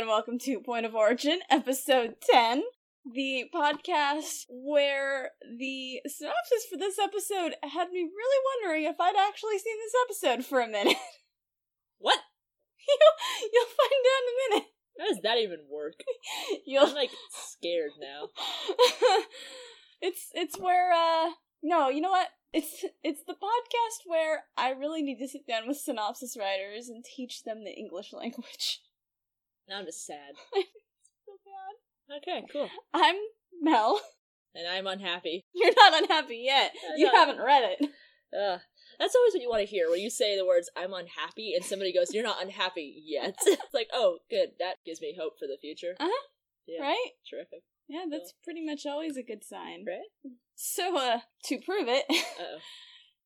and welcome to Point of Origin, episode 10, the podcast where the synopsis for this episode had me really wondering if I'd actually seen this episode for a minute. What? you'll, you'll find out in a minute. How does that even work? You'll I'm like scared now. it's it's where uh no, you know what? It's it's the podcast where I really need to sit down with synopsis writers and teach them the English language. Now I'm just sad. so bad. Okay, cool. I'm Mel. And I'm unhappy. You're not unhappy yet. Uh, You no. haven't read it. Ugh. That's always what you want to hear when you say the words "I'm unhappy" and somebody goes, "You're not unhappy yet." it's like, oh, good. That gives me hope for the future. Uh-huh. Yeah. Right? Terrific. Yeah, that's pretty much always a good sign. Right? So, uh, to prove it, Uh oh.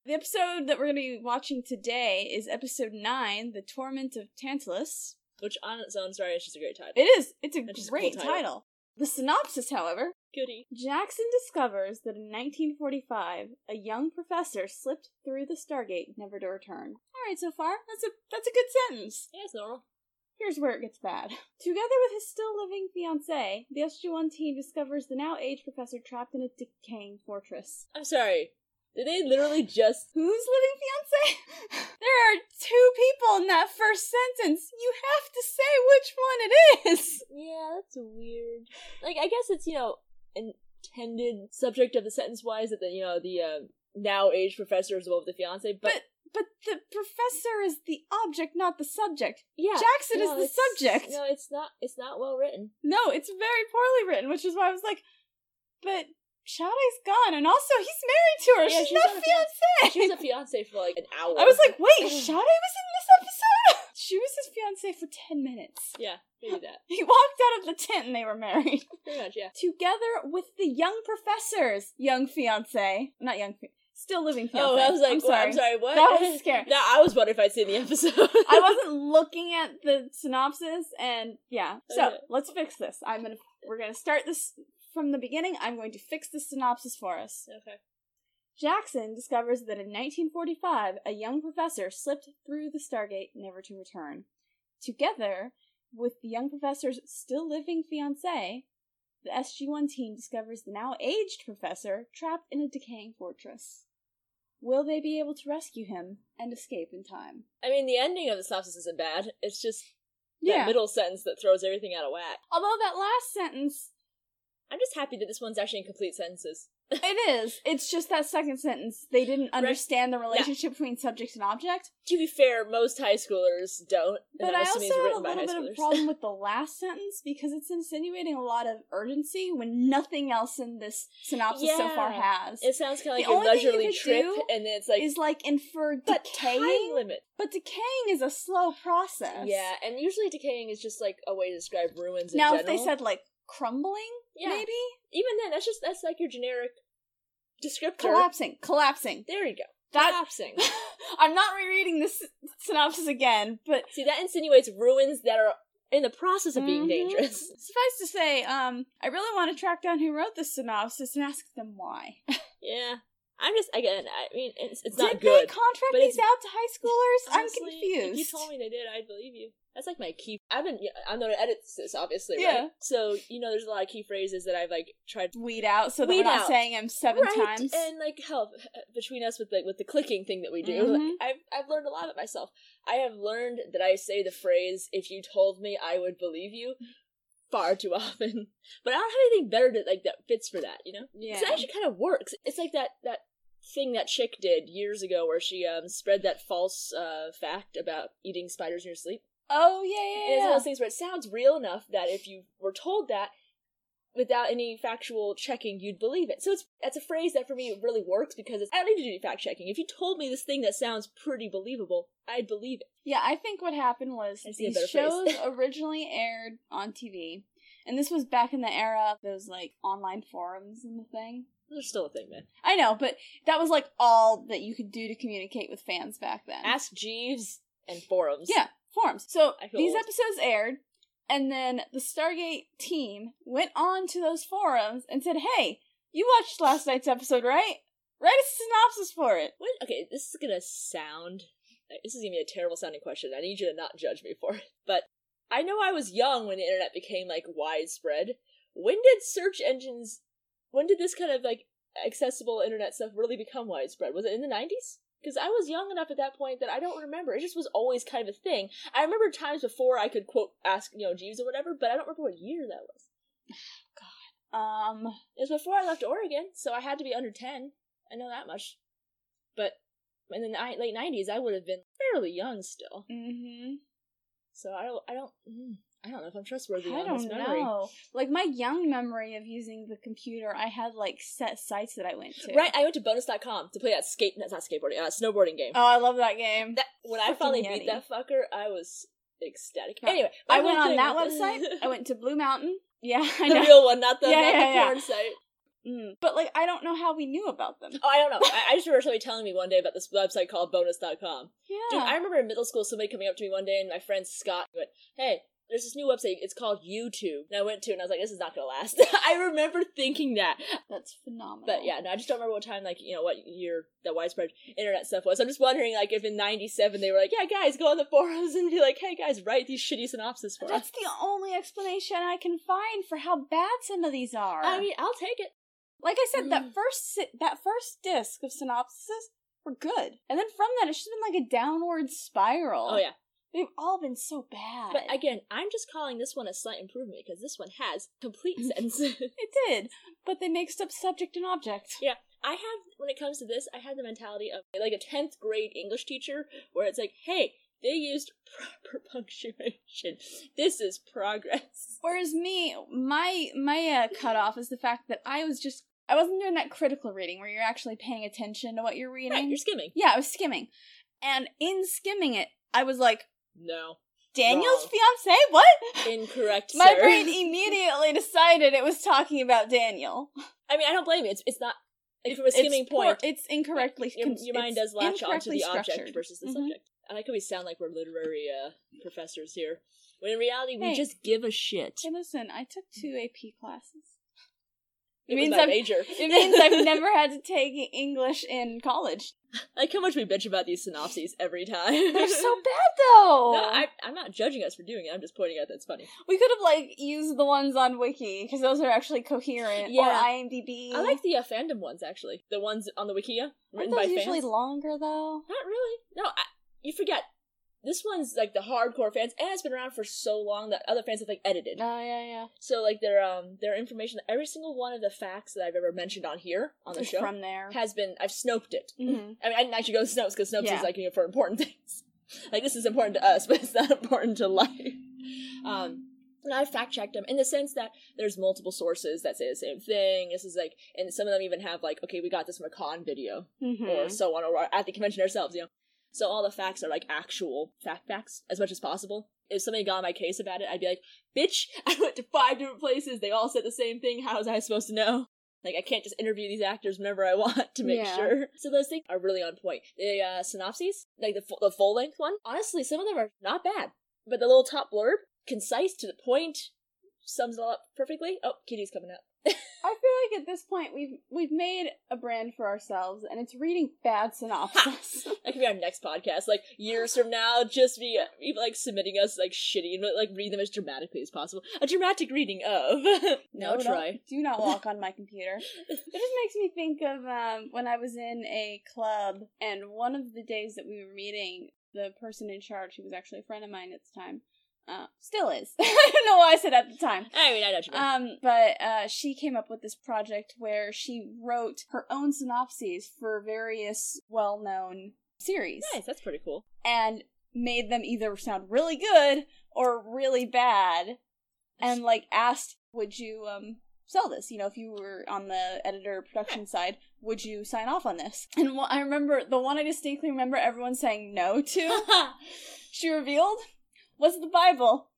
the episode that we're going to be watching today is episode 9, The Torment of Tantalus. Which on its own, sorry, it's just a great title. It is. It's a That's just a cool great title. title. The synopsis, however, Goody. Jackson discovers that in 1945, a young professor slipped through the Stargate, never to return. All right, so far that's a that's a good sentence. Yeah, it's normal. Here's where it gets bad. Together with his still living fiancée, the SG-1 team discovers the now aged professor trapped in a decaying fortress. I'm sorry. Did they literally just? Whose living fiancé? there are two people in that first sentence. You have to say which one it is. Yeah, that's weird. Like, I guess it's you know intended subject of the sentence wise that the you know the uh, now aged professor is above the fiance, but, But but the professor is the object, not the subject. yeah, Jackson no, is the subject. No, it's not. It's not well written. No, it's very poorly written, which is why I was like, but Sha're's gone, and also he's married to her. Yeah, she's, she's not a fiancé. She was a fiance for like an hour. I was like, wait, Sade was in this episode? she was his fiancé for 10 minutes. yeah, maybe that. He walked out of the tent and they were married. Pretty much, yeah. Together with the young professor's young fiancé. Not young, fi- still living oh, fiancé. Oh, I was like, I'm what- sorry. I'm sorry, what? That was scary. no, I was wondering if I'd seen the episode. I wasn't looking at the synopsis, and yeah. Oh, so Okay. let's fix this. I'm gonna. We're gonna start this from the beginning. I'm going to fix the synopsis for us. Okay. Jackson discovers that in 1945, a young professor slipped through the Stargate, never to return. Together with the young professor's still living fiancée, the SG-1 team discovers the now aged professor trapped in a decaying fortress. Will they be able to rescue him and escape in time? I mean, the ending of the synopsis isn't bad. It's just that middle sentence that throws everything out of whack. Although that last sentence, I'm just happy that this one's actually in complete sentences. it is. It's just that second sentence. They didn't understand the relationship between subject and object. To be fair, most high schoolers don't. But I also have a little bit of a problem with the last sentence because it's insinuating a lot of urgency when nothing else in this synopsis so far has. It sounds kind of The like only a leisurely trip, and then it's like is like infer but decaying, time limit. but decaying is a slow process. Yeah, and usually decaying is just like a way to describe ruins. In Now, if they said like crumbling, Yeah. maybe even then, that's just that's like your generic descriptor. collapsing, collapsing. There you go. That Collapsing. I'm not rereading this synopsis again, but See, that insinuates ruins that are in the process of being Mhm. dangerous. Suffice to say, um, I really want to track down who wrote this synopsis and ask them why. Yeah, I'm just again. I mean, it's it's Did they contract these out to high schoolers? Honestly, I'm confused. If you told me they did, I'd believe you. That's like my key. I've been. I'm going to edit this, obviously. Yeah. Right? So you know, there's a lot of key phrases that I've like tried. To weed out so that Weed we're not out. saying them seven right, times. and like help between us with like with the clicking thing that we do. Mhm. I've I've learned a lot about myself. I have learned that I say the phrase "If you told me, I would believe you." Far too often, but I don't have anything better to like that fits for that. You know, yeah. it actually kind of works. It's like that that thing that chick did years ago where she um spread that false uh fact about eating spiders in your sleep. Oh yeah, And yeah, it's one of those things where it sounds real enough that if you were told that without any factual checking, you'd believe it. So it's that's a phrase that for me really works because it's, I don't need to do any fact checking. If you told me this thing that sounds pretty believable, I'd believe it. Yeah, I think what happened was these shows originally aired on TV, and this was back in the era of those like online forums and the thing. There's still a thing, man. I know, but that was like all that you could do to communicate with fans back then. Ask Jeeves and forums. Yeah, forums. So these old. episodes aired, and then the Stargate team went on to those forums and said, "Hey, you watched last night's episode, right? Write a synopsis for it." What? Okay, this is gonna sound. This is gonna be a terrible sounding question. I need you to not judge me for it. But I know I was young when the internet became like widespread. When did search engines? When did this kind of like accessible internet stuff really become widespread? Was it in the nineties? Because I was young enough at that point that I don't remember. It just was always kind of a thing. I remember times before I could quote ask you know Jeeves or whatever, but I don't remember what year that was. God, um, It was before I left Oregon, so I had to be under ten. I know that much. But in the ni- late nineties, I would have been fairly young still. Mm-hmm. So I don't, I don't, mm, I don't know if I'm trustworthy I on don't memory. know. Like my young memory of using the computer, I had like set sites that I went to. Right, I went to bonus.com to play that skate. That's not skateboarding, uh, snowboarding game. Oh, I love that game. that when I finally beat that fucker, I was ecstatic. Yeah. Anyway, I went on that website. I went to Blue Mountain. Yeah, I the know. real one, not the, Yeah, not yeah, the yeah. porn site. Mm. But like, I don't know how we knew about them. Oh, I don't know. I, I just remember somebody telling me one day about this website called bonus.com. Yeah. Dude, I remember in middle school somebody coming up to me one day and my friend Scott went, Hey, there's this new website, it's called YouTube. And I went to it and I was like, This is not gonna last. I remember thinking that. That's phenomenal. But yeah, no, I just don't remember what time, like, you know, what year that widespread internet stuff was. I'm just wondering, like, if in 97 they were like, Yeah, guys, go on the forums and be like, Hey, guys, write these shitty synopses for That's us. That's the only explanation I can find for how bad some of these are. I mean, I'll take it. like I said, Mm. that first si- that first disc of synopsis were good, and then from that, it's just been like a downward spiral. Oh, yeah. They've all been so bad. But again, I'm just calling this one a slight improvement because this one has complete sense. it did, but they mixed up subject and object. Yeah, I have when it comes to this, I have the mentality of like a tenth grade English teacher where it's like, hey, they used proper punctuation. This is progress. Whereas me, my my uh, cutoff is the fact that I was just I wasn't doing that critical reading where you're actually paying attention to what you're reading. Right, you're skimming. yeah, I was skimming, and in skimming it, I was like, No, Daniel's Wrong. fiance? What? incorrect. My sir. brain immediately decided it was talking about Daniel. I mean, I don't blame you. It's it's not like from a It's skimming poor- point. it's incorrectly. your, your mind does latch onto the object versus the Mhm. subject. I like how we sound like we're literary uh, professors here, when in reality we Hey. just give a shit. Hey, listen, I took two AP classes. It It means I'm- major. It means I've never had to take English in college. like how much we bitch about these synopses every time. They're so bad though. No, I, I'm not judging us for doing it. I'm just pointing out that it's funny. We could have like used the ones on Wiki because those are actually coherent. Or Yeah. IMDb. I like the uh, fandom ones actually. The ones on the Wikia written Aren't those by usually fans. longer though? Not really. No, I, you forget. This one's like the hardcore fans, and it's been around for so long that other fans have like edited. Oh yeah, yeah. So like their um their information, every single one of the facts that I've ever mentioned on here on the It's show from there. has been I've snoped it. Mhm. I mean, I didn't actually go to Snopes because Snopes Yeah. is like you know, for important things. like this is important to us, but it's not important to life. Um, and I fact checked them in the sense that there's multiple sources that say the same thing. This is like, and some of them even have like, okay, we got this from a con video Mhm. or so on, or at the convention ourselves, you know. So all the facts are like actual fact facts as much as possible. If somebody got on my case about it, I'd be like, bitch, I went to five different places. They all said the same thing. How was I supposed to know? Like, I can't just interview these actors whenever I want to make Yeah. sure. So those things are really on point. The uh, synopses, like the, fu- the full length one, honestly, some of them are not bad. But the little top blurb, concise to the point, sums it all up perfectly. Oh, Kitty's coming out. I feel like at this point we've we've made a brand for ourselves, and it's reading bad synopsis. That could be our next podcast. Like years from now, just be, be like submitting us like shitty and like read them as dramatically as possible. A dramatic reading of. no, don't- try. Do not walk on my computer. It just makes me think of um, when I was in a club, and one of the days that we were meeting, the person in charge, who was actually a friend of mine at the time, uh, still is. I don't know why I said at the time. I mean, I know you. Um, but uh, she came up with this project where she wrote her own synopses for various well-known series nice, that's pretty cool. and made them either sound really good or really bad and like asked would you um sell this you know if you were on the editor production side would you sign off on this and wh- i remember the one i distinctly remember everyone saying no to she revealed was the bible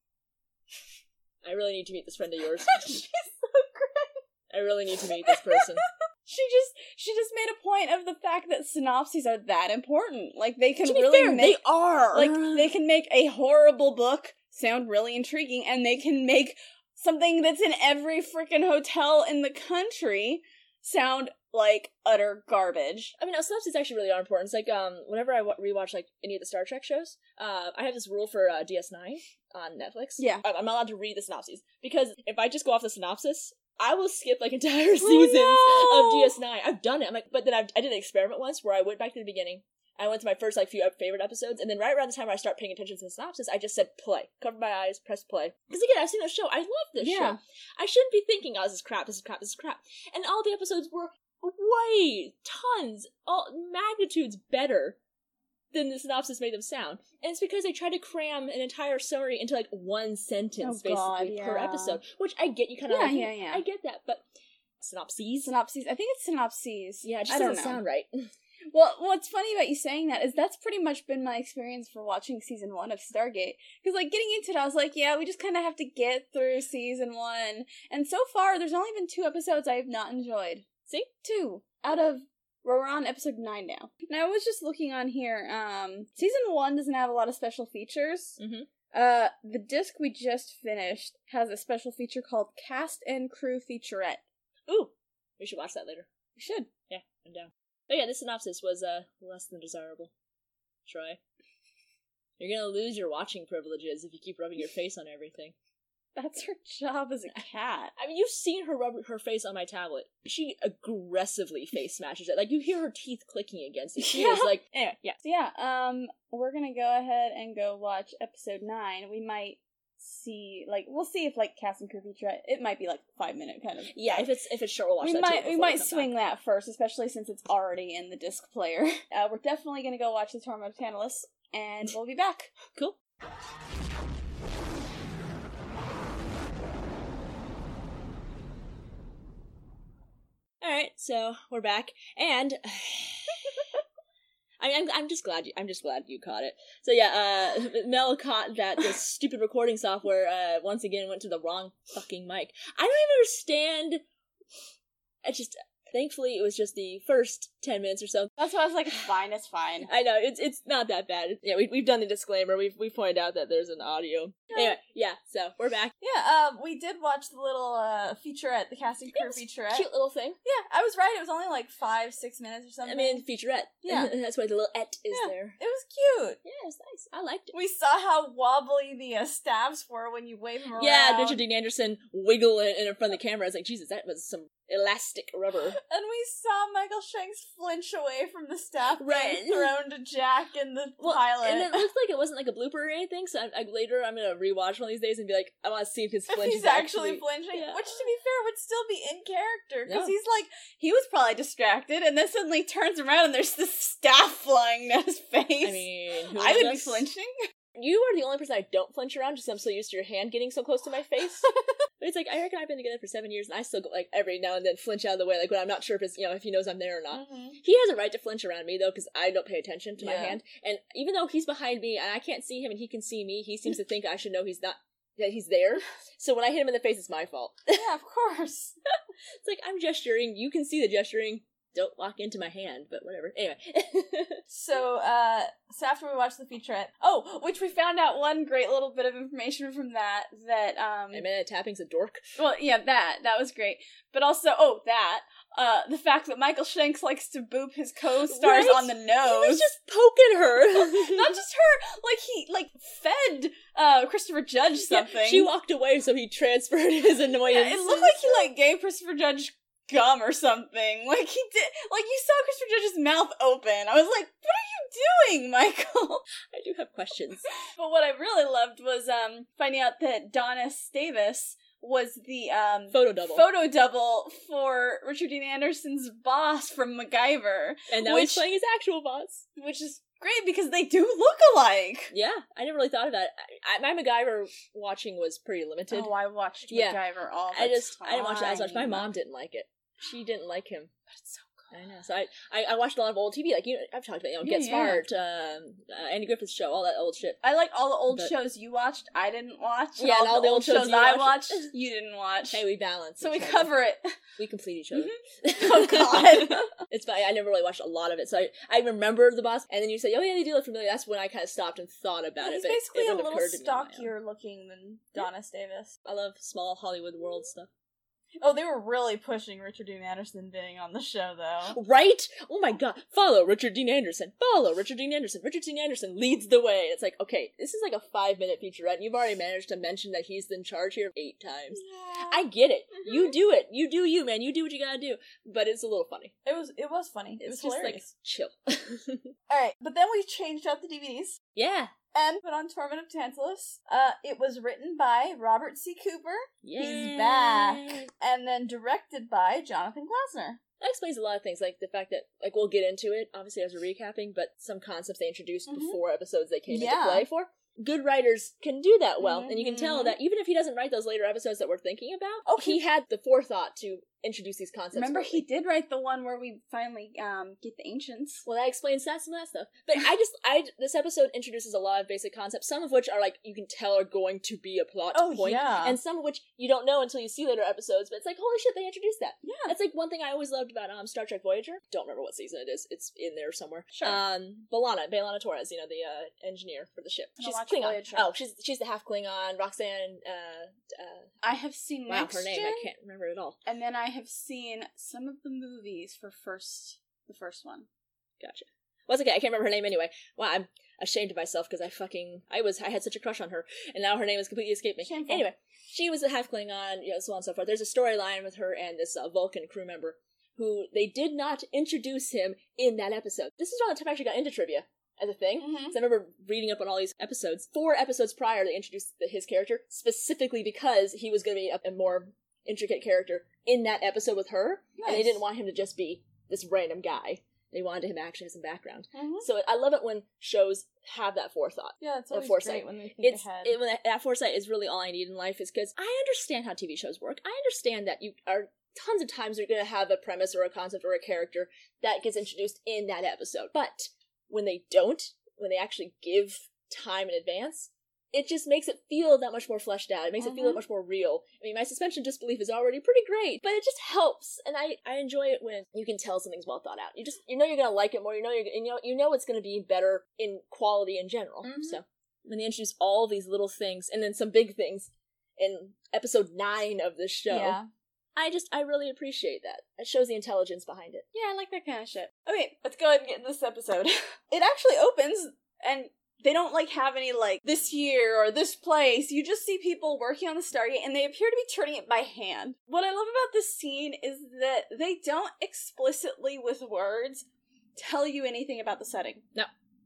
I really need to meet this friend of yours. she's so great I really need to meet this person. she just she just made a point of the fact that synopses are that important like they can really fair, make they are. like they can make a horrible book sound really intriguing and they can make something that's in every freaking hotel in the country sound like utter garbage. I mean, no, synopses actually really are important. It's like um, whenever I wa- rewatch like any of the Star Trek shows, uh, I have this rule for uh, DS9 on Netflix. Yeah. I'm I'm not allowed to read the synopses because if I just go off the synopsis, I will skip like entire seasons Oh, of DS9. I've done it. I'm like, but then I've, I did an experiment once where I went back to the beginning. I went to my first like few favorite episodes, and then right around the time where I start paying attention to the synopsis, I just said play, covered my eyes, press play. Because again, I've seen the show. I love this Yeah. show. I shouldn't be thinking, oh, this is crap, this is crap, this is crap. And all the episodes were way, tons, all magnitudes better than the synopsis made them sound. And it's because they try to cram an entire summary into like one sentence, Oh, God, basically, per episode. Which I get, you kind of Yeah, like, hmm, yeah, yeah. I get that, but synopses? Synopses. I think it's synopses. Yeah, it just I doesn't sound right. Well, what's funny about you saying that is that's pretty much been my experience for watching season one of Stargate. Because, like, getting into it, I was like, yeah, we just kind of have to get through season one. And so far, there's only been two episodes I have not enjoyed. See? Two out of. We're on episode nine now. Now, I was just looking on here. Um, season one doesn't have a lot of special features. Mhm. Uh, the disc we just finished has a special feature called Cast and Crew Featurette. Ooh, we should watch that later. We should. Yeah, I'm down. But yeah, this synopsis was uh less than desirable. Troy. You're gonna lose your watching privileges if you keep rubbing your face on everything. That's her job as a cat. I mean, you've seen her rub her face on my tablet. She aggressively face smashes it. Like you hear her teeth clicking against it. She is Yeah. like, anyway, yeah. So yeah, um, we're gonna go ahead and go watch episode nine. We might see, like, we'll see if like cast and crew feature. It might be like five minute kind of. Yeah, if it's if it's short, we'll watch we that might we might swing back. that first, especially since it's already in the disc player. Uh, we're definitely gonna go watch the Torment of Tantalus, and we'll be back. Cool. All right, so we're back, and I mean, I'm, I'm just glad you, I'm just glad you caught it. So yeah, uh, Mel caught that this stupid recording software uh, once again went to the wrong fucking mic. I don't even understand. I just thankfully it was just the first ten minutes or so. That's why I was like, it's fine, it's fine. I know it's it's not that bad. Yeah, we we've done the disclaimer. We've we pointed out that there's an audio. Anyway, yeah. So we're back. Yeah, um, we did watch the little uh featurette, the casting crew featurette. Cute little thing. Yeah, I was right. It was only like five, six minutes or something. I mean, featurette. Yeah. that's why the little et is Yeah. there. it was cute. Yeah, it was nice. I liked it. We saw how wobbly the uh, stabs were when you wave them around. Yeah, Richard Dean Anderson wiggle it in front of the camera. I was like, Jesus, that was some elastic rubber. And we saw Michael Shanks flinch away from the staff Right. being thrown to Jack in the Well, pilot. and it looked like it wasn't like a blooper or anything. So I, I, later, I'm gonna rewatch one of these days and be like, I want to see if his if he's is actually, actually. flinching, yeah. which to be fair would still be in character because Yeah. he's like he was probably distracted, and then suddenly turns around and there's this staff flying at his face. I mean, I would be flinching. You are the only person I don't flinch around, just I'm so used to your hand getting so close to my face. but it's like I reckon I've been together for seven years, and I still go, like every now and then flinch out of the way, like when I'm not sure if it's you know if he knows I'm there or not. Mhm. He has a right to flinch around me though, because I don't pay attention to my hand. And even though he's behind me and I can't see him and he can see me, he seems to think I should know he's not that he's there. So when I hit him in the face, it's my fault. yeah, of course. It's like I'm gesturing, you can see the gesturing. Don't walk into my hand, but whatever. Anyway. So, uh, so after we watched the featurette, oh, which we found out one great little bit of information from that that um, I mean, Tapping's a dork. well, yeah, that that was great, but also, oh, that uh, the fact that Michael Shanks likes to boop his co-stars Right? on the nose. He was just poking her. not just her, like he like fed uh Christopher Judge Yeah, something. she walked away, so he transferred his Yeah, annoyance. it looked like he like gave Christopher Judge gum or something. Like he did. Like you saw Christopher Judge's mouth open. I was like, "What are you doing, Michael?" I do have questions. But what I really loved was um finding out that Don S. Davis was the um Photo double. photo double for Richard Dean Anderson's boss from MacGyver, and now which- he's playing his actual boss. which is great because they do look alike. Yeah, I never really thought of that. I, I, my MacGyver watching was pretty limited. Oh, I watched Yeah. MacGyver all the I just I didn't watch it as much. My mom didn't like it. She didn't like him. But it's so I know. So I, I, I watched a lot of old TV. Like you, know, I've talked about you know Yeah, Get yeah. Smart, um, uh, Andy Griffith's show, all that old shit. I like all the old But- shows you watched. I didn't watch. Yeah, and all the old shows you I watched. watched. You didn't watch. Hey, we balance. so we other. cover it. We complete each other. Oh, God. it's fine. I never really watched a lot of it, so I, I remember the boss. And then you say, "Oh yeah, they do look familiar." That's when I kind of stopped and thought about He's it. It- basically it a little occur to me on my own. stockier looking than Yeah. Don S. Davis. I love small Hollywood world stuff. Oh, they were really pushing Richard Dean Anderson being on the show, though. Right? Oh my god. Follow Richard Dean Anderson. Follow Richard Dean Anderson. Richard Dean Anderson leads the way. It's like, okay, this is like a five minute featurette, and you've already managed to mention that he's in charge here eight times. I get it. Mhm. You do it. You do you, man. You do what you gotta do. But it's a little funny. It was it was funny. It was just hilarious. like chill. All right, but then we changed out the DVDs yeah. And put on Torment of Tantalus. Uh, it was written by Robert C. Cooper He's back. and then directed by Jonathan Glassner. That explains a lot of things, like the fact that, like, we'll get into it, obviously, as we're recapping, but some concepts they introduced Mhm. before episodes they came Yeah. into play for. Good writers can do that well, and you can tell Mhm. that even if he doesn't write those later episodes that we're thinking about, Oh, he he- had the forethought to introduce these concepts. Remember, early. he did write the one where we finally um get the ancients. Well, that explains that some of that stuff. But I just, I this episode introduces a lot of basic concepts, some of which are like you can tell are going to be a plot Oh, point, yeah. and some of which you don't know until you see later episodes. But it's like, holy shit, they introduced that. Yeah. That's like one thing I always loved about um Star Trek Voyager. Don't remember what season it is. It's in there somewhere. Sure. Um, B'Elanna, B'Elanna Torres, you know the uh, engineer for the ship. She's Klingon. Voyager. Oh, she's she's the half Klingon. Roxann. Uh, uh, I have seen wow, her name I can't remember at all. and then I have seen some of the movies for first the first one. Gotcha. Well, it's okay. I can't remember her name anyway. Well, I'm ashamed of myself because I fucking I was I had such a crush on her, and now her name has completely escaped me. Shameful. Anyway, she was a half Klingon, you know, so on and so forth. There's a storyline with her and this uh, Vulcan crew member who they did not introduce him in that episode. This is around the time I actually got into trivia as a thing. Mhm. So I remember reading up on all these episodes. Four episodes prior, they introduced the, his character specifically because he was going to be a, a more intricate character in that episode with her, and they didn't want him to just be this random guy. They wanted him to actually have some background. Mhm. So I love it when shows have that forethought. Yeah, it's always foresight. great when they think It's ahead. it, when that, that foresight is really all I need in life is because I understand how TV shows work. I understand that you are tons of times you're going to have a premise or a concept or a character that gets introduced in that episode. But when they don't, when they actually give time in advance, it just makes it feel that much more fleshed out. It makes it feel that Mhm. much more real. I mean, my suspension disbelief is already pretty great, but it just helps, and I I enjoy it when you can tell something's well thought out. You just you know you're gonna like it more. You know you're you know you know it's gonna be better in quality in general. Mhm. So when they introduce all these little things and then some big things in episode nine of this show, Yeah. I just I really appreciate that. It shows the intelligence behind it. Yeah, I like that kind of shit. Okay, let's go ahead and get into this episode. it actually opens and they don't like have any like this year or this place. You just see people working on the Stargate and they appear to be turning it by hand. What I love about this scene is that they don't explicitly with words tell you anything about the setting.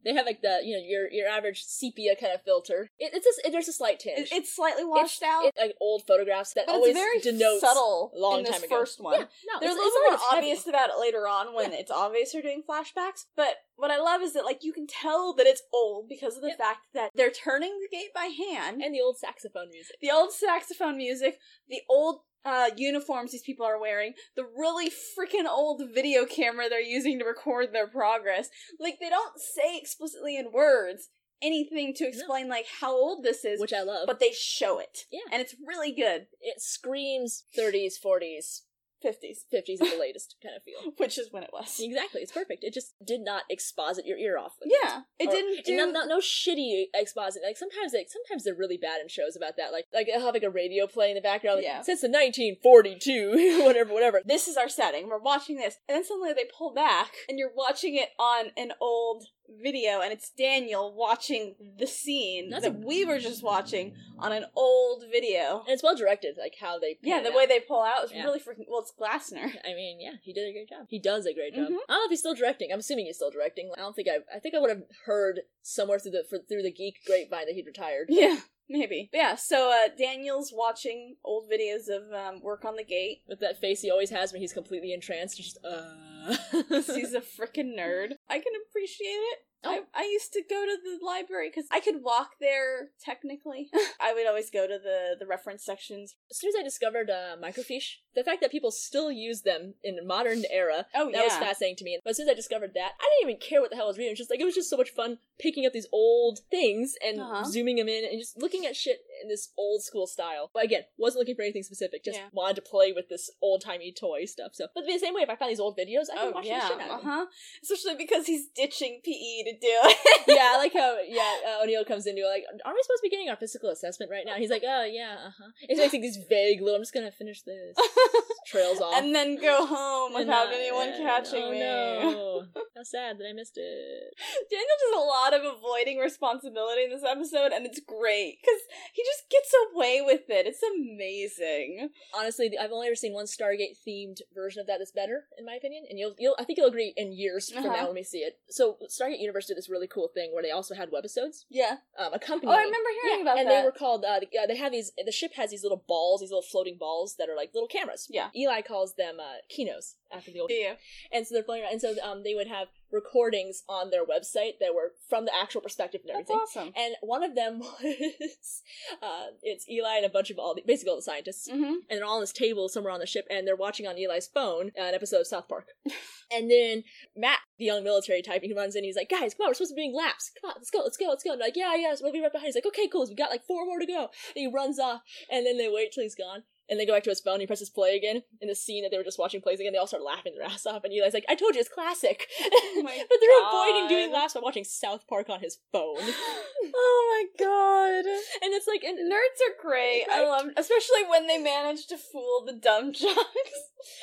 They have like the you know your your average sepia kind of filter. It, it's just, it, there's a slight tinge. It- it's slightly washed it's, out, It's like old photographs that but always it's very denotes subtle long in this time ago. first one. Yeah, no, There's a little more as heavy. obvious about it later on when it's obvious they're doing flashbacks. But what I love is that like you can tell that it's old because of the Yep. fact that they're turning the gate by hand. and the old saxophone music. the old saxophone music, the old uh, uniforms these people are wearing, the really freaking old video camera they're using to record their progress. Like they don't say explicitly in words anything to explain like how old this is, which I love. but they show it. Yeah. And it's really good. it screams 30s, 40s, 50s, 50s is the latest kind of feel. which is when it was. Exactly, it's perfect. It just did not exposit your ear off. Yeah, it Or- didn't do. no, no, no shitty exposit. Like sometimes, they, sometimes they're really bad in shows about that. Like, like they'll have like a radio play in the background. Like, Yeah. Since the 1942, whatever, whatever. this is our setting. We're watching this, and then suddenly they pull back, and you're watching it on an old video, and it's Daniel watching the scene That's that a- we were just watching on an old video. And it's well directed, like how they. Yeah, the way out. they pull out is Yeah. really freaking. Well, it's Glassner. I mean, yeah, he did a great job. He does a great job. Mhm. I don't know if he's still directing. I'm assuming he's still directing. I don't think I. I think I would have heard somewhere through the for, through the geek grapevine that he'd retired. Yeah, maybe. But yeah, so uh, Daniel's watching old videos of um, work on the gate. With that face he always has when he's completely entranced, just uh. He's a freaking nerd. I can appreciate it. I, Oh. I used to go to the library because I could walk there technically. I would always go to the, the reference sections. as soon as I discovered uh, microfiche, the fact that people still use them in the modern era, Oh, that was fascinating to me. But as soon as I discovered that, I didn't even care what the hell I was reading. It was just like it was just so much fun picking up these old things and Uh-huh. zooming them in and just looking at shit in this old school style. But again, wasn't looking for anything specific. Just Yeah. wanted to play with this old timey toy stuff. So, but the same way, if I found these old videos, I could Oh watch yeah, the shit out of them. huh. Especially because he's ditching PE to do it. yeah, I like how yeah uh, O'Neill comes into like, aren't we supposed to be getting our physical assessment right now? He's like, oh yeah, uh huh. It's like these vague little. I'm just gonna finish this. Trails off. and then go home without not- anyone and- catching oh, me. No. How sad that I missed it. Daniel does a lot of avoiding responsibility in this episode, and it's great because he just gets away with it. It's amazing. Honestly, I've only ever seen one Stargate themed version of that that's better, in my opinion. And you'll, you'll, I think you'll agree in years from Uh-huh. now when we see it. So Stargate Universe did this really cool thing where they also had webisodes, Yeah. um, Oh. I remember hearing Yeah, about and that. And they were called. Uh, the- yeah, they have these. The ship has these little balls, these little floating balls that are like little cameras. Yeah. Eli calls them uh, kinos after the old. Yeah. And so they're floating around, and so um, they would have recordings on their website that were from the actual perspective and That's everything. awesome. And one of them was, uh, it's Eli and a bunch of all the, basically all the scientists, Mm-hmm. and they're all on this table somewhere on the ship, and they're watching on Eli's phone uh, an episode of South Park. and then Matt, the young military type, he runs in, he's like, guys, come on, we're supposed to be doing laps. Come on, let's go, let's go, let's go. And they're like, yeah, yeah, so we'll be right behind. He's like, okay, cool, we got like four more to go. And he runs off, and then they wait till he's gone. And they go back to his phone, and he presses play again, in the scene that they were just watching plays again, they all start laughing their ass off, and Eli's like, I told you, it's classic. Oh but they're avoiding doing God. laughs by watching South Park on his phone. oh my god. And it's like, and Nerds are great. I Right? love, especially when they manage to fool the dumb jocks.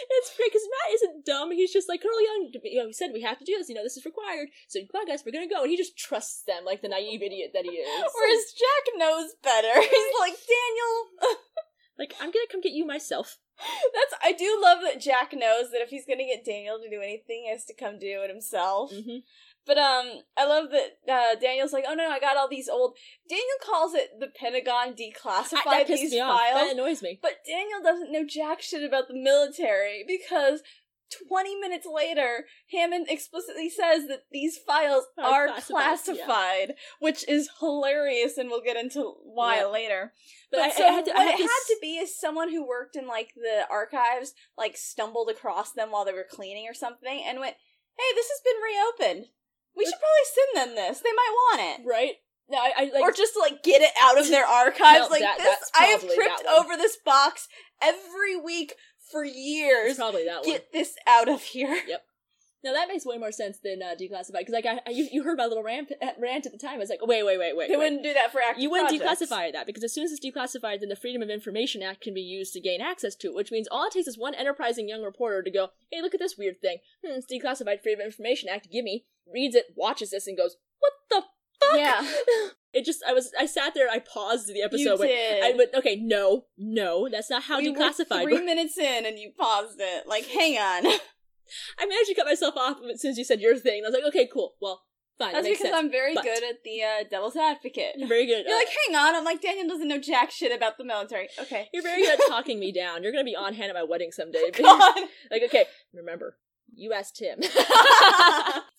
it's great because Matt isn't dumb. He's just like Colonel Young. You know, he said we have to do this. You know, this is required. So come on, guys, we're gonna go. And he just trusts them like the naive idiot that he is. Whereas Jack knows better. He's like, Daniel. Like, I'm gonna come get you myself. That's I do love that Jack knows that if he's gonna get Daniel to do anything, he has to come do it himself. Mm-hmm. But um, I love that uh, Daniel's like, oh no, I got all these old. Daniel calls it the Pentagon declassified that these me off. That annoys me. but Daniel doesn't know jack shit about the military because. 20 minutes later, Hammond explicitly says that these files Are are classified, classified, which is hilarious, and we'll get into why Yeah. later. But But, I- I had to- I what had it to had to be is someone who worked in like the archives, like stumbled across them while they were cleaning or something, and went, "Hey, this has been reopened. We should probably send them this. They might want it." Right? No, I, I like. or just like get it out of their archives. No, like that- this, I have tripped over this box every week for it's years. probably that one. Get this out of here. Yep. Now that makes way more sense than uh, declassified because like I, I you, you heard my little rant, rant at the time. I was like, wait, wait, wait, wait. They wait. wouldn't do that for active You wouldn't projects. declassify that because as soon as it's declassified, then the Freedom of Information Act can be used to gain access to it, which means all it takes is one enterprising young reporter to go, hey, look at this weird thing. Hmm, it's declassified Freedom of Information Act, gimme, reads it, watches this, and goes, what the fuck? Yeah. It just, I was, I sat there, I paused the episode, went, did. I went, okay, no, no, that's not how we were declassified three minutes in and you paused it. Like, hang on. I managed to cut myself off as soon as you said your thing. I was like, okay, cool, well, fine, That's because sense. I'm very but- good at the uh, devil's advocate. You're very good. You're uh, like, hang on. I'm like, Daniel doesn't know jack shit about the military. Okay. You're very good at talking me down. You're gonna be on hand at my wedding someday. God. like, okay, remember, you asked him. but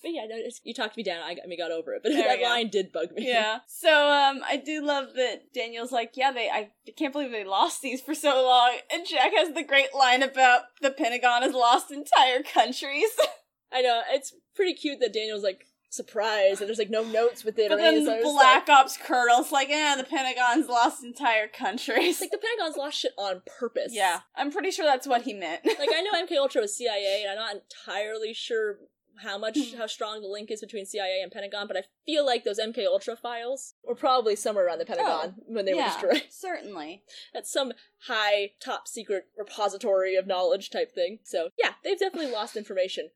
yeah, no, you talked me down. I got, I got over it. But There that line did bug me. yeah. So um, I do love that Daniel's like, yeah, they. I can't believe they lost these for so long. And Jack has the great line about the Pentagon has lost entire countries. I know it's pretty cute that Daniel's like surprised that there's like no notes with it but then the Black stuff. Ops colonel's like, yeah, the Pentagon's lost entire countries. It's like the Pentagon's lost shit on purpose. yeah, I'm pretty sure that's what he meant. like I know MK Ultra was CIA, and I'm not entirely sure how much Hmm. how strong the link is between CIA and Pentagon, but I feel like those MK Ultra files were probably somewhere around the Pentagon when they Oh, yeah, were destroyed. certainly. That's some high top secret repository of knowledge type thing. So yeah, they've definitely lost information,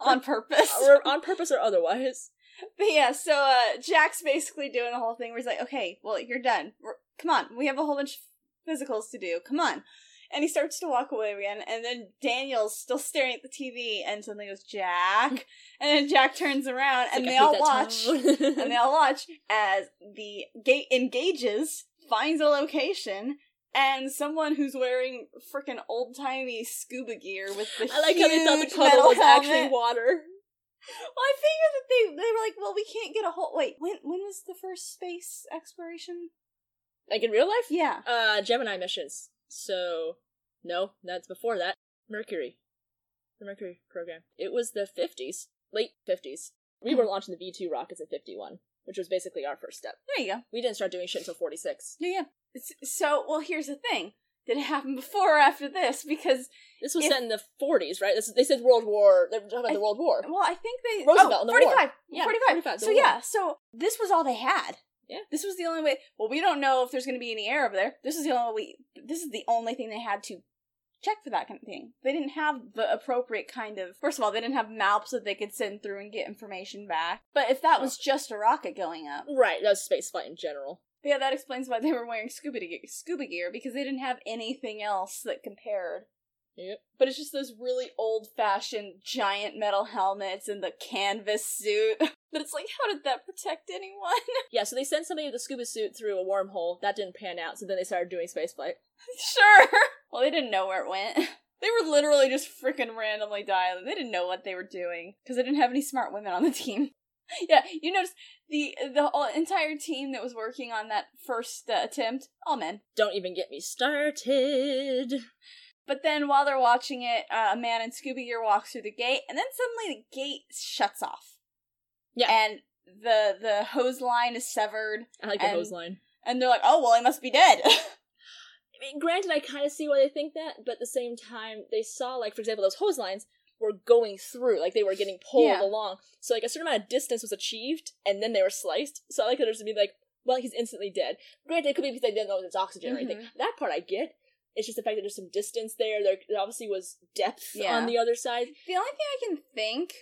On purpose. or on purpose or otherwise. But yeah, so uh, Jack's basically doing a whole thing where he's like, okay, well, you're done. We're, come on, we have a whole bunch of physicals to do. Come on. And he starts to walk away again, and then Daniel's still staring at the TV, and suddenly goes, Jack. And then Jack turns around, and like, they all watch. and they all watch as the gate engages, finds a location, and someone who's wearing freaking old timey scuba gear with the I like how they thought the puddle was actually water. Well, I figured that they they were like, well, we can't get a whole. Wait, when when was the first space exploration? Like in real life? Yeah, Uh, Gemini missions. So, no, that's before that. Mercury. The Mercury program. It was the 50s. Late 50s. We were launching the V2 rockets in 51. Which was basically our first step. There you go. We didn't start doing shit until 46. Yeah, yeah. It's- So, well, here's the thing. Did it happen before or after this? Because, This was If- set in the 40s, right? This, they said World War. They were talking about I- the World War. well, I think they. Oh, Roosevelt oh, the war. 45. Yeah, 45. 45, So, war. yeah, so this was all they had. Yeah. This was the only way. Well, we don't know if there's going to be any air over there. This is the only way. This is the only thing they had to check for that kind of thing. They didn't have the appropriate kind of. First of all, they didn't have maps that they could send through and get information back. But if that was just a rocket going up, Right, that was spaceflight in general. But yeah, that explains why they were wearing scuba ge- scuba gear because they didn't have anything else that compared. Yep. But it's just those really old fashioned giant metal helmets and the canvas suit. But it's like, how did that protect anyone? Yeah, so they sent somebody with a scuba suit through a wormhole. That didn't pan out, so then they started doing spaceflight. sure. Well, they didn't know where it went. They were literally just freaking randomly dialing. They didn't know what they were doing because they didn't have any smart women on the team. Yeah, you notice the the whole entire team that was working on that first uh, attempt, all men. Don't even get me started. But then while they're watching it, uh, a man in scuba gear walks through the gate, and then suddenly the gate shuts off. Yeah. And the the hose line is severed, I like the And- hose line. and they're like, "Oh well, he must be dead." I mean, granted, I kind of see why they think that, but at the same time, they saw, like, for example, those hose lines were going through, like, they were getting pulled Yeah. along. So, like, a certain amount of distance was achieved, and then they were sliced. So, I like it to be like, well, he's instantly dead. Granted, it could be because they didn't know there's oxygen or anything. That part I get. It's just the fact that there's some distance there. There, obviously was depth Yeah. on the other side. the only thing I can think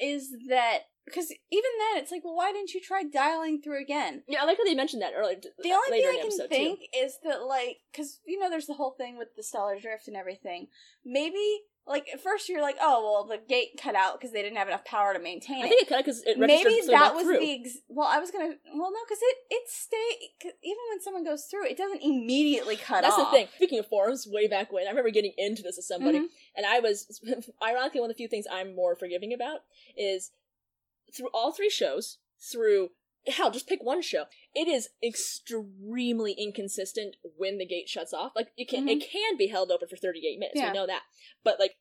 is that because even then, it's like, well, why didn't you try dialing through again? Yeah, I like how they mentioned that earlier. The only thing in I can think too. is that, like, because you know, there's the whole thing with the stellar drift and everything. Maybe, like, at first you're like, oh, well, the gate cut out because they didn't have enough power to maintain it. I think it cut because it maybe that was through. the ex- well i was gonna well no because it it stay 'cause even when someone goes through it doesn't immediately cut That's off the thing. Speaking of forums, way back when, I remember getting into this with somebody, Mhm. and I was, ironically, one of the few things I'm more forgiving about is through all three shows, through, hell, just pick one show, it is extremely inconsistent when the gate shuts off. Like, it can, it can be held open for 38 minutes, Yeah. we know that. But, like,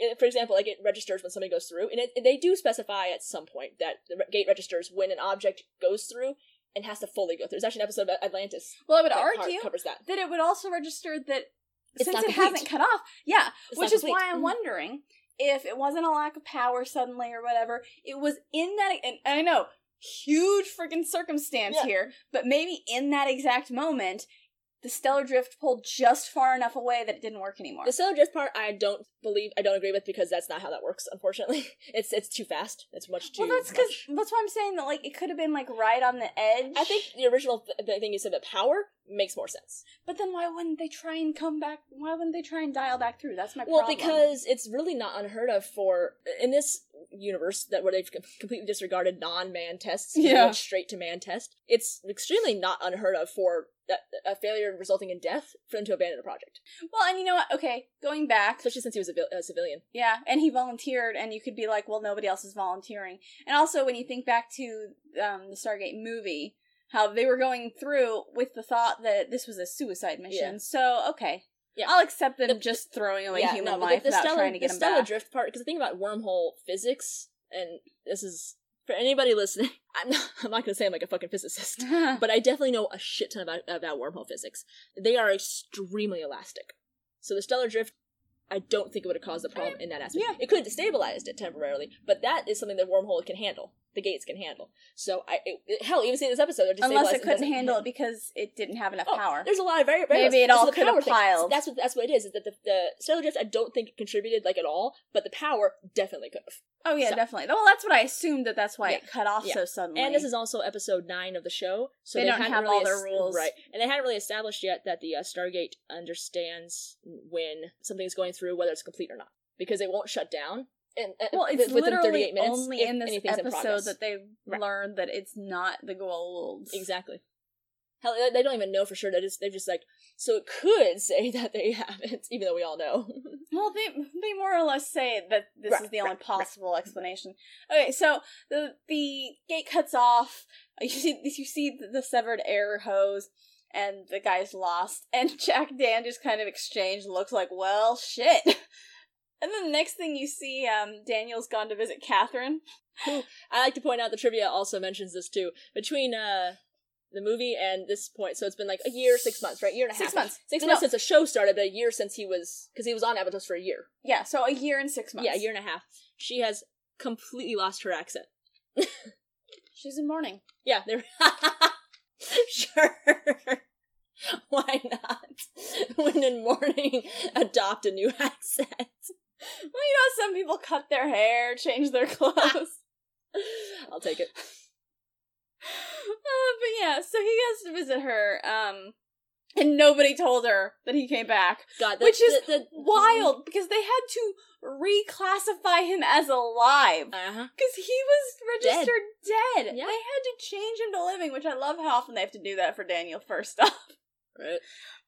eh, for example, like it registers when somebody goes through, and it, they do specify at some point that the gate registers when an object goes through and has to fully go through. There's actually an episode about Atlantis well i would argue covers that. that it would also register that It's since it hasn't cut off yeah It's which is complete. why i'm Mhm. wondering if it wasn't a lack of power suddenly or whatever it was in that and i know huge freaking circumstance Yeah. here but maybe in that exact moment the stellar drift pulled just far enough away that it didn't work anymore The stellar drift part, I don't believe, I don't agree with because that's not how that works. Unfortunately, it's it's too fast. It's much too. well that's because that's why i'm saying that like it could have been like right on the edge I think the original th- thing you said that power makes more sense. But then why wouldn't they try and come back? Why wouldn't they try and dial back through? That's my Well, problem. because it's really not unheard of for in this universe that where they've completely disregarded non-man tests, Yeah. straight to man test. It's extremely not unheard of for a failure resulting in death for them to abandon a project, well, and you know what? Okay, going back, especially since he was a, vil- a civilian. yeah, and he volunteered, and you could be like, well, nobody else is volunteering. And also, when you think back to um, the Stargate movie, how they were going through with the thought that this was a suicide mission. Yeah. So, okay, Yeah. I'll accept them The- just throwing away yeah, human no, life the, the without stellar, trying to get the them stellar back. drift part because the thing about wormhole physics, and this is for anybody listening. I'm not. I'm not going to say I'm like a fucking physicist, but I definitely know a shit ton about about wormhole physics. They are extremely elastic. So the stellar drift, I don't think it would have caused a problem in that aspect. Yeah. It could have destabilized it temporarily, but that is something that wormhole can handle. The gates can handle. So I it, it- hell, even see this episode, they're Unless it couldn't handle it because it didn't have enough Oh, power. There's a lot of very. Maybe it all could have piled. That's what that's what it is. Is that the the stellar drift? I don't think it contributed like at all, but the power definitely could have. Oh yeah, So- definitely. Well, that's what I assumed that that's why Yeah. it cut off Yeah. so suddenly. And this is also episode nine of the show, so They they, don't have really all their es- rules. right? And they hadn't really established yet that the uh, Stargate understands when something's going through, whether it's complete or not, because it won't shut down. And uh, well, it's within literally 38 minutes, only in this in episode progress. that they've Right. learned that it's not the Goa'ulds. exactly. Hell, they- they don't even know for sure. They just they're just like so it could say that they haven't, even though we all know. Well, they they more or less say that this Right, is the only right, possible explanation. Okay, so the the gate cuts off. You see you see the, the severed air hose, and the guy's lost. And Jack Dan just kind of exchange looks like, well, shit. And then the next thing you see, um, Daniel's gone to visit Catherine, Who I like to point out the trivia also mentions this too. Between uh the movie and this point, so it's been like a year, six months, right? Year and a half. Six months. Six No. months since the show started, but a year since he was because he was on Abydos for a year. Yeah, so a year and six months. Yeah, a year and a half. She has completely lost her accent. She's in mourning. Yeah, there. sure. Why not? When in mourning, adopt a new accent. Well, you know, some people cut their hair, change their clothes. I'll take it. Uh, but yeah, so he goes to visit her, um, and nobody told her that he came back. God, the, Which is the, the, Wild, because they had to reclassify him as alive. Because he was registered dead. Yeah. They had to change him to living, which I love how often they have to do that for Daniel first off. Right.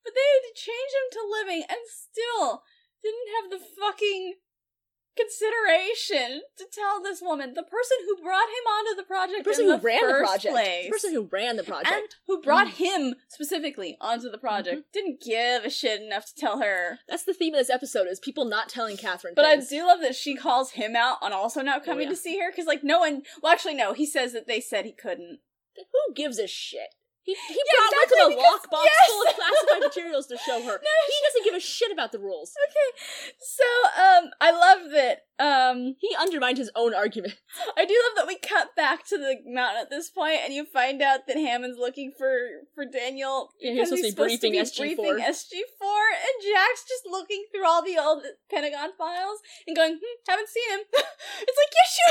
But they had to change him to living and still didn't have the fucking consideration to tell this woman, the person who brought him onto the project, The person in who the ran the project. place, The person who ran the project. and who brought mm. him specifically onto the project, mm-hmm. didn't give a shit enough to tell her. That's the theme of this episode: is people not telling Catherine. But I do love that she calls him out on also not coming oh, yeah. to see her because, like, no one. Well, actually, no. He says that they said he couldn't. Who gives a shit? He, he Yeah, brought exactly, with him a because- lockbox yes! full of classified materials to show her. he doesn't give a shit about the rules. Okay, so um, I love that. Um, He undermined his own argument. I do love that we cut back to the mountain at this point, and you find out that Hammond's looking for for Daniel. Yeah, he was because supposed to be he's briefing SG4. briefing SG4, and Jack's just looking through all the old Pentagon files and going, hmm, "Haven't seen him." it's like, yes, you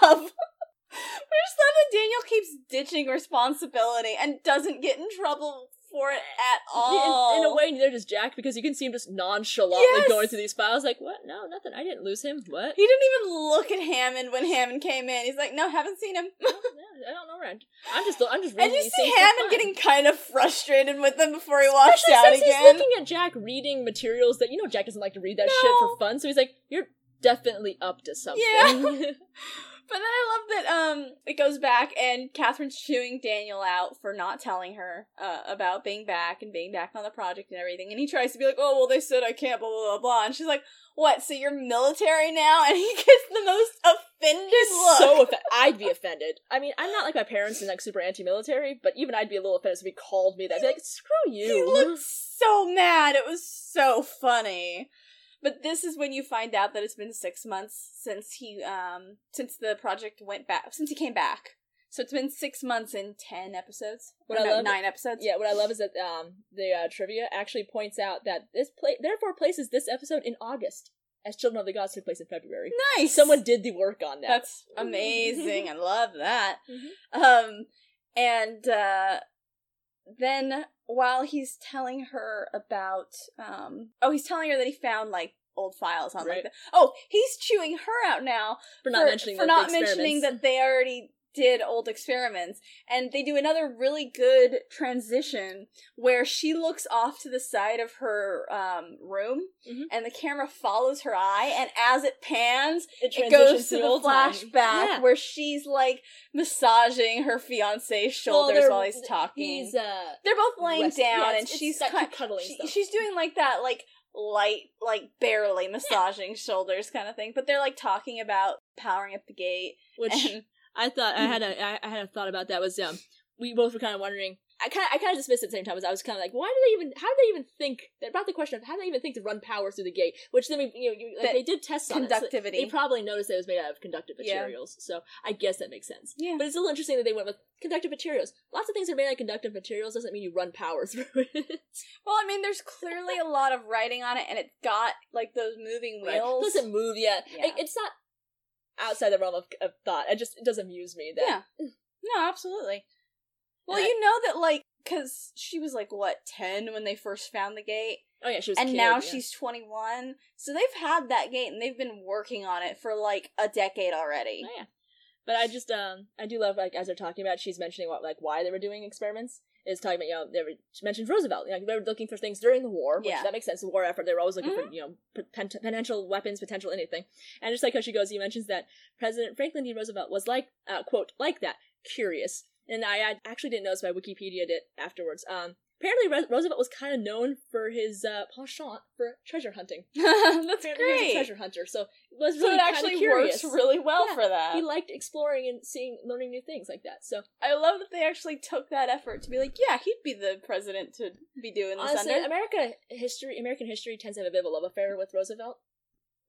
have. I just love that Daniel keeps ditching responsibility and doesn't get in trouble for it at all. In, in a way, neither does Jack because you can see him just nonchalantly Yes! going through these files. Like, what? No, nothing. I didn't lose him. What? he didn't even look at Hammond when Hammond came in. He's like, "No, haven't seen him." No, I don't know. Rand. I'm just. I'm just. And reading you these see Hammond getting kind of frustrated with them before he walks Especially out since again. he's looking at Jack reading materials that you know Jack doesn't like to read that shit for fun. So he's like, "You're definitely up to something." Yeah. But then I love that um it goes back and Catherine's chewing Daniel out for not telling her uh, about being back and being back on the project and everything. And he tries to be like, oh well, they said I can't, blah blah blah blah. And she's like, what? So you're military now? And he gets the most offended look. so offended. I'd be offended. I mean, I'm not like my parents and like super anti-military, but even I'd be a little offended if he called me that. I'd be like, "Screw you." he you!" looked so mad. It was so funny. But this is when you find out that it's been six months since he um since the project went back since he came back. So it's been six months and ten episodes. What I love- nine episodes. Yeah, what I love is that um the uh, trivia actually points out that this play therefore places this episode in August, as Children of the Gods took place in February. Nice. Someone did the work on that. That's amazing. I love that. Mhm. Um and uh then while he's telling her about um oh he's telling her that he found like old files on like Right. the, oh he's chewing her out now for not mentioning for not mentioning that they already did old experiments and they do another really good transition where she looks off to the side of her um, room Mhm. and the camera follows her eye and as it pans it, it goes to the flashback Yeah. where she's like massaging her fiance's shoulders they're- while he's talking. He's uh they're both laying rest- down yeah, and she's kind, cuddling she- she's doing like that like light like barely massaging shoulders kind of thing but they're like talking about powering up the gate which and I thought I had a I, had a thought about that was um we both were kind of wondering I kind of I kind of dismissed it at the same time as I was kind of like why do they even how do they even think about the question of how do they even think to run power through the gate which then we you know you, like, they did tests on it, so conductivity. they probably noticed that it was made out of conductive Yeah. materials so I guess that makes sense yeah but it's still interesting that they went with conductive materials lots of things are made out of conductive materials doesn't mean you run power through it well i mean there's clearly a lot of writing on it and it's got like those moving Right. wheels It doesn't move yet Yeah. It- it's not outside the realm of, of thought. It just it does amuse me that yeah. No absolutely. Well you know that like because she was like what 10 when they first found the gate? Oh yeah she was and kid, now yeah. she's 21 so they've had that gate and they've been working on it for like a decade already. Oh yeah. But I just um I do love like as they're talking about she's mentioning what like why they were doing experiments is talking about you know they were she mentioned Roosevelt You know, they were looking for things during the war which Yeah. that makes sense the war effort they were always looking Mhm. for you know poten- potential weapons potential anything and just like how she goes he mentions that President Franklin D Roosevelt was like uh, quote like that curious and I, I actually didn't notice my Wikipedia did afterwards um apparently Re- Roosevelt was kind of known for his uh, penchant for treasure hunting. That's Apparently he was a great. treasure hunter, so it was So really it actually curious. works really well Yeah, for that. He liked exploring and seeing, learning new things like that. So I love that they actually took that effort to be like, yeah, he'd be the president to be doing this honestly, under. America history, American history tends to have a bit of a love affair with Roosevelt.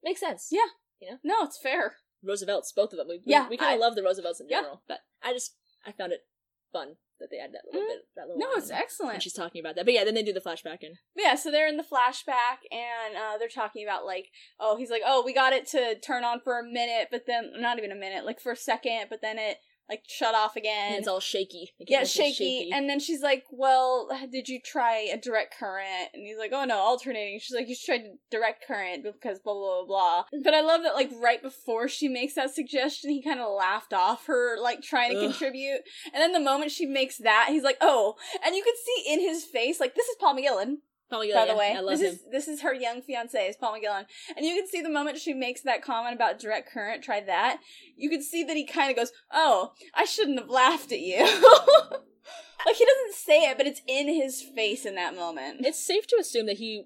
Makes sense. Yeah. You know? No, it's fair. Roosevelts, both of them. We, Yeah, we, we kind of love the Roosevelts in Yeah. general, but I just I found it fun that they had that little Mhm. bit, that little. No, it's excellent. she's talking about that. But yeah, then they do the flashback and Yeah, so they're in the flashback and uh, they're talking about like, oh, he's like, oh, we got it to turn on for a minute, but then not even a minute, like for a second, but then it like shut off again. and it's all shaky. It yeah, shaky. shaky. And then she's like, "Well, did you try a direct current?" And he's like, "Oh no, alternating." She's like, "You should try direct current because blah blah blah blah." But I love that like right before she makes that suggestion, he kind of laughed off her like trying to Ugh. contribute. And then the moment she makes that, he's like, "Oh!" And you can see in his face like this is Paul McGillion, Paul McGillion, by the way. I love this him. is this is her young fiance, is Paul McGillion, and you can see the moment she makes that comment about direct current. Try that. You can see that he kind of goes, "Oh, I shouldn't have laughed at you." like he doesn't say it, but it's in his face in that moment. It's safe to assume that he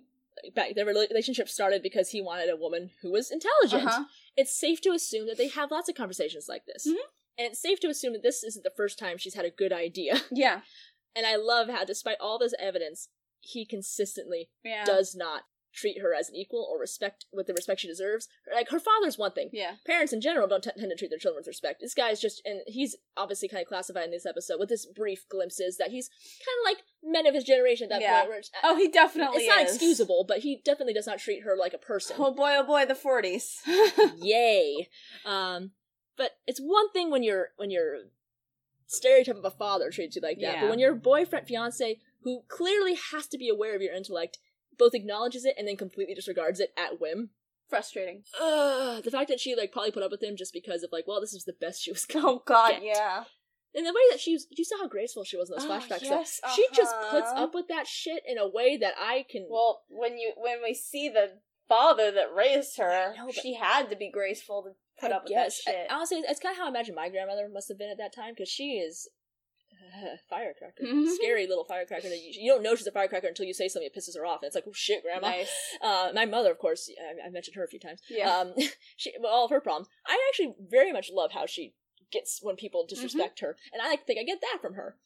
back their relationship started because he wanted a woman who was intelligent. Uh-huh. It's safe to assume that they have lots of conversations like this. Mhm. And it's safe to assume that this isn't the first time she's had a good idea. Yeah, And I love how, despite all this evidence, he consistently yeah, does not treat her as an equal or respect with the respect she deserves. Like her father's one thing. yeah, Parents in general don't t- tend to treat their children with respect. This guy's just, and he's obviously kind of classified in this episode with this brief glimpses that he's kind of like men of his generation at that Yeah. point. Where it's, Oh, he definitely it's not excusable, but he definitely does not treat her like a person. Oh boy, oh boy, the forties. Yay! Um, but it's one thing when you're when your stereotype of a father treats you like that, Yeah. but when your boyfriend fiance who clearly has to be aware of your intellect both acknowledges it and then completely disregards it at whim. Frustrating. Ugh, the fact that she like probably put up with him just because of like, well, this is the best she was gonna Oh God, get. yeah. And the way that she was, you saw how graceful she was in those Oh, flashbacks. yes, she just puts uh-huh. up with that shit in a way that I can. Well, when you when we see the father that raised her, know, she had to be graceful to put I up with that shit. I- honestly, it's kind of how I imagine my grandmother must have been at that time because she is firecracker, Mhm. scary little firecracker that you, you don't know she's a firecracker until you say something that pisses her off, and it's like, oh shit, grandma. nice. Uh, my mother, of course, I, I mentioned her a few times. Yeah. Um, she, well, all of her problems. I actually very much love how she gets when people disrespect Mm-hmm. her, and I like, think I get that from her.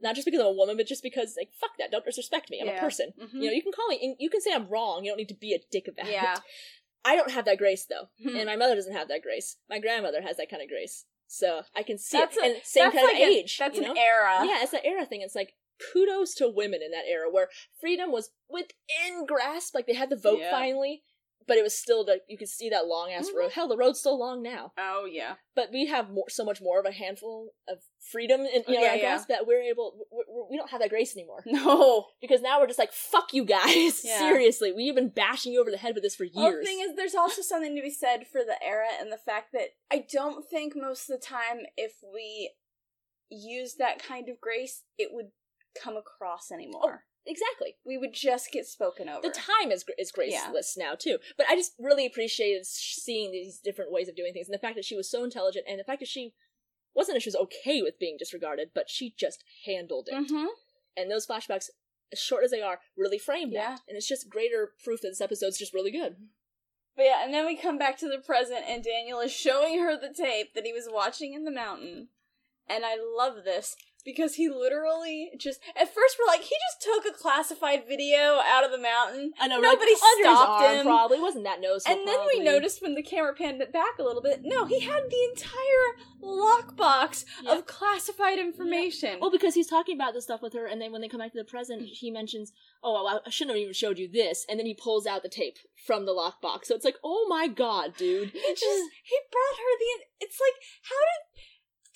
Not just because I'm a woman, but just because, like, fuck that, don't disrespect me. I'm Yeah. a person. Mhm. You know, you can call me, you can say I'm wrong. You don't need to be a dick about Yeah. it. I don't have that grace though, Mhm. and my mother doesn't have that grace. My grandmother has that kind of grace, so I can see That's it. a- and same kind like of a- age. that's you an era. Yeah, it's an era thing. It's like kudos to women in that era where freedom was within grasp. Like they had the vote Yeah. finally, but it was still like you could see that long ass Mhm. road. Hell, the road's still long now, Oh yeah. but we have more, so much more of a handful of freedom and you know, Yeah, our yeah. that we're able. we we don't have that grace anymore No. because now we're just like fuck you guys. Yeah. Seriously, we've been bashing you over the head with this for years. Well, the thing is, there's also something to be said for the era and the fact that I don't think most of the time, if we used that kind of grace, it would come across anymore. Exactly. We would just get spoken over. The time is is graceless now too, but I just really appreciated seeing these different ways of doing things, and the fact that she was so intelligent, and the fact that she wasn't that she was okay with being disregarded, but she just handled it. mm-hmm. And those flashbacks, as short as they are, really frame Yeah. that, and it's just greater proof that this episode's just really good. But yeah, and then we come back to the present, and Daniel is showing her the tape that he was watching in the mountain. And I love this because he literally just. At first, we're like, he just took a classified video out of the mountain. I know Nobody like, stopped him. Probably wasn't that noticeable. And then we noticed when the camera panned it back a little bit, no, he had the entire lockbox Yeah. of classified information. Well, because he's talking about this stuff with her, and then when they come back to the present, mm. he mentions, "Oh, well, I shouldn't have even showed you this," and then he pulls out the tape from the lockbox. So it's like, "Oh my god, dude!" he just he brought her the. It's like how did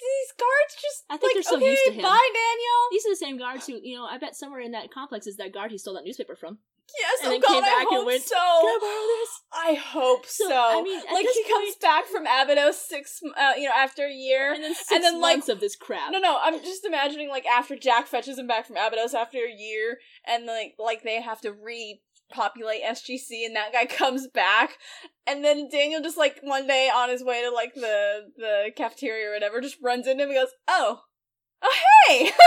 these guards just? I think like, they're so okay, used to him. Bye, Daniel. These are the same guards who, you know, I bet somewhere in that complex is that guard he stole that newspaper from. Yes, and oh then God, came I back and hope went, so. Can I borrow this? I hope so. So, I mean, like he comes back from Abydos six, uh, you know, after a year. And then six And then, like- months of this crap. No, no, I'm just imagining like after Jack fetches him back from Abydos after a year, and like like they have to repopulate SGC, and that guy comes back, and then Daniel just like one day on his way to like the the cafeteria or whatever, just runs into him and goes, "Oh, oh hey."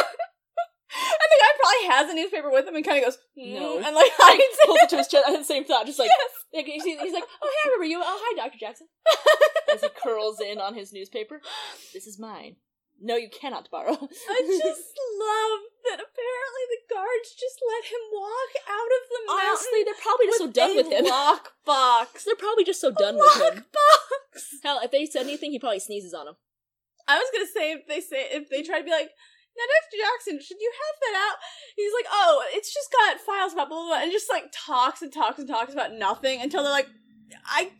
And the guy probably has a newspaper with him and kind of goes, No. no, and like hides Pulls it it. to his chest. I had the same thought, just like, Yes. like, he's, he's like, oh, hey, I remember you. Oh, hi, Dr. Jackson. As he curls in on his newspaper. This is mine. No, you cannot borrow. I just love that apparently the guards just let him walk out of the mountain. Honestly, they're probably just so done with him. Lockbox. They're probably just so done with him. Lockbox. Hell, if they said anything, he probably sneezes on him. I was gonna say if they say if they try to be like, now Dr. Jackson, should you have that out? He's like, oh, it's just got files about blah blah, blah and just like talks and talks and talks about nothing until they're like, I,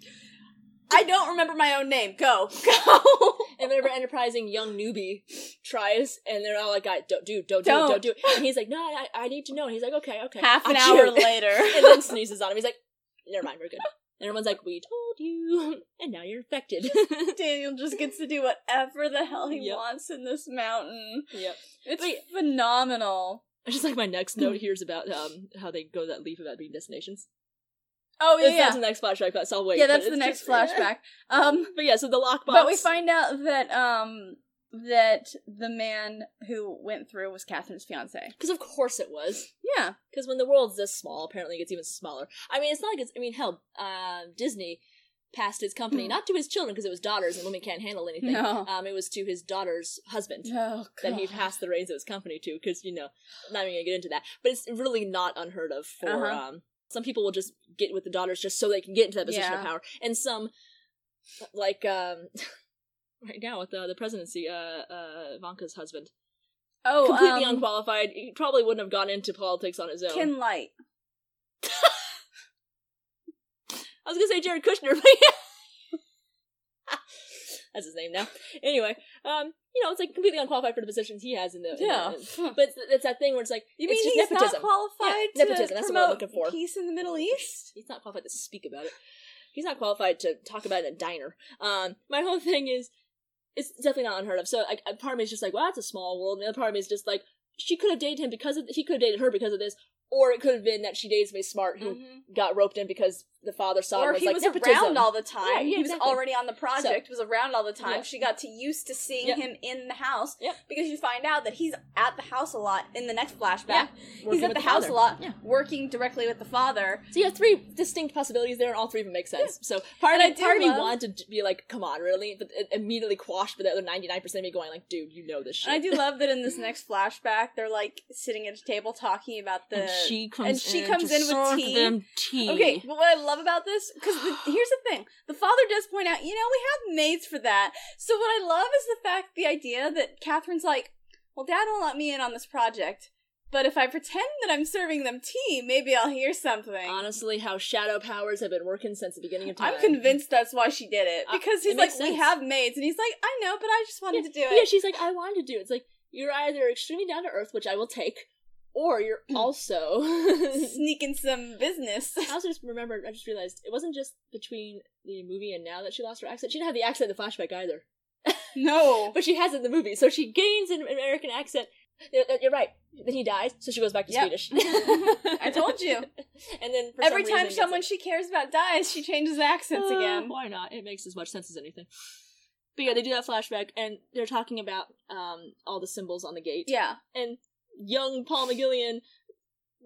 I don't remember my own name. Go, go. And whenever enterprising young newbie tries, and they're all like, "Guy, don't do, don't do, Don't. it, don't do it," and he's like, "No, I, I need to know." And he's like, "Okay, okay." Half an hour later, and then sneezes on him. He's like, "Never mind, we're good." And everyone's like, "We told you," and now you're infected. Daniel just gets to do whatever the hell he Yep. wants in this mountain. yep. It's Wait. phenomenal. I just like my next note here is about um how they go that leaf about being destinations. Oh yeah, that's the next flashback, but I'll wait. yeah, that's the next just- flashback. Um, But yeah, so the lockbox. but we find out that um that the man who went through was Catherine's fiance. because of course it was. Yeah, Because when the world's this small, apparently it gets even smaller. I mean, it's not like it's. I mean, hell, uh, Disney passed his company Hmm. not to his children because it was daughters and women can't handle anything. No. Um, it was to his daughter's husband. oh That he passed the reins of his company to, because you know, I'm not even gonna get into that. But it's really not unheard of for Uh-huh. um. Some people will just get with the daughters just so they can get into that position of power, and some, like um, right now with the the presidency, uh, uh, Ivanka's husband, Oh, completely um, unqualified. He probably wouldn't have gone into politics on his own. Ken Light. I was gonna say Jared Kushner, but yeah. That's his name now. Anyway, um, you know, it's like completely unqualified for the positions he has in the. in the- Yeah. but it's, that thing where it's like You mean he's nepotism. not qualified Yeah, to nepotism, that's what I'm looking for. peace in the Middle East? He's not qualified to speak about it. He's not qualified to talk about it in a diner. Um, my whole thing is, it's definitely not unheard of. So, like, part of me is just like, well, that's a small world. And the other part of me is just like, she could have dated him because of, he could have dated her because of this, or it could have been that she dated somebody smart who got roped in because the father saw. Or was he like was around all the time. Right, yeah, he was exactly. already on the project, was around all the time. Yeah. She got to used to seeing Yep. him in the house Yep. because you find out that he's at the house a lot in the next flashback. Yeah, He's at the, the house father. a lot, Yeah. working directly with the father. So you have three distinct possibilities there, and all three of them make sense. So part And of part of me wanted to be like, "Come on, really?" But it immediately quashed by the other ninety nine percent of me going like, "Dude, you know this shit." And I do love that in this next flashback, they're like sitting at a table talking about the. and she comes and she in comes in with tea. them tea. Okay, but what I love about this, because here's the thing: the father does point out, you know, we have maids for that. So what I love is the fact, the idea that Catherine's like, well, Dad won't let me in on this project, but if I pretend that I'm serving them tea, maybe I'll hear something. Honestly, how shadow powers have been working since the beginning of time. I'm convinced that's why she did it Uh, because it he's like, makes we have maids, and he's like, I know, but I just wanted yeah, to do it. Yeah, she's like, I wanted to do it. It's like you're either extremely down to earth, which I will take, or you're also. Sneaking some business. I also just remembered. I just realized it wasn't just between the movie and now that she lost her accent. She didn't have the accent in the flashback either. no. but she has it in the movie, so she gains an American accent. You're, right. Then he dies, so she goes back to Yep. Swedish. I told you. And then Every time reason, someone she cares about dies, she changes accents. Uh, again. Why not? It makes as much sense as anything. But yeah, they do that flashback, and they're talking about um all the symbols on the gate. Yeah. And young Paul McGillion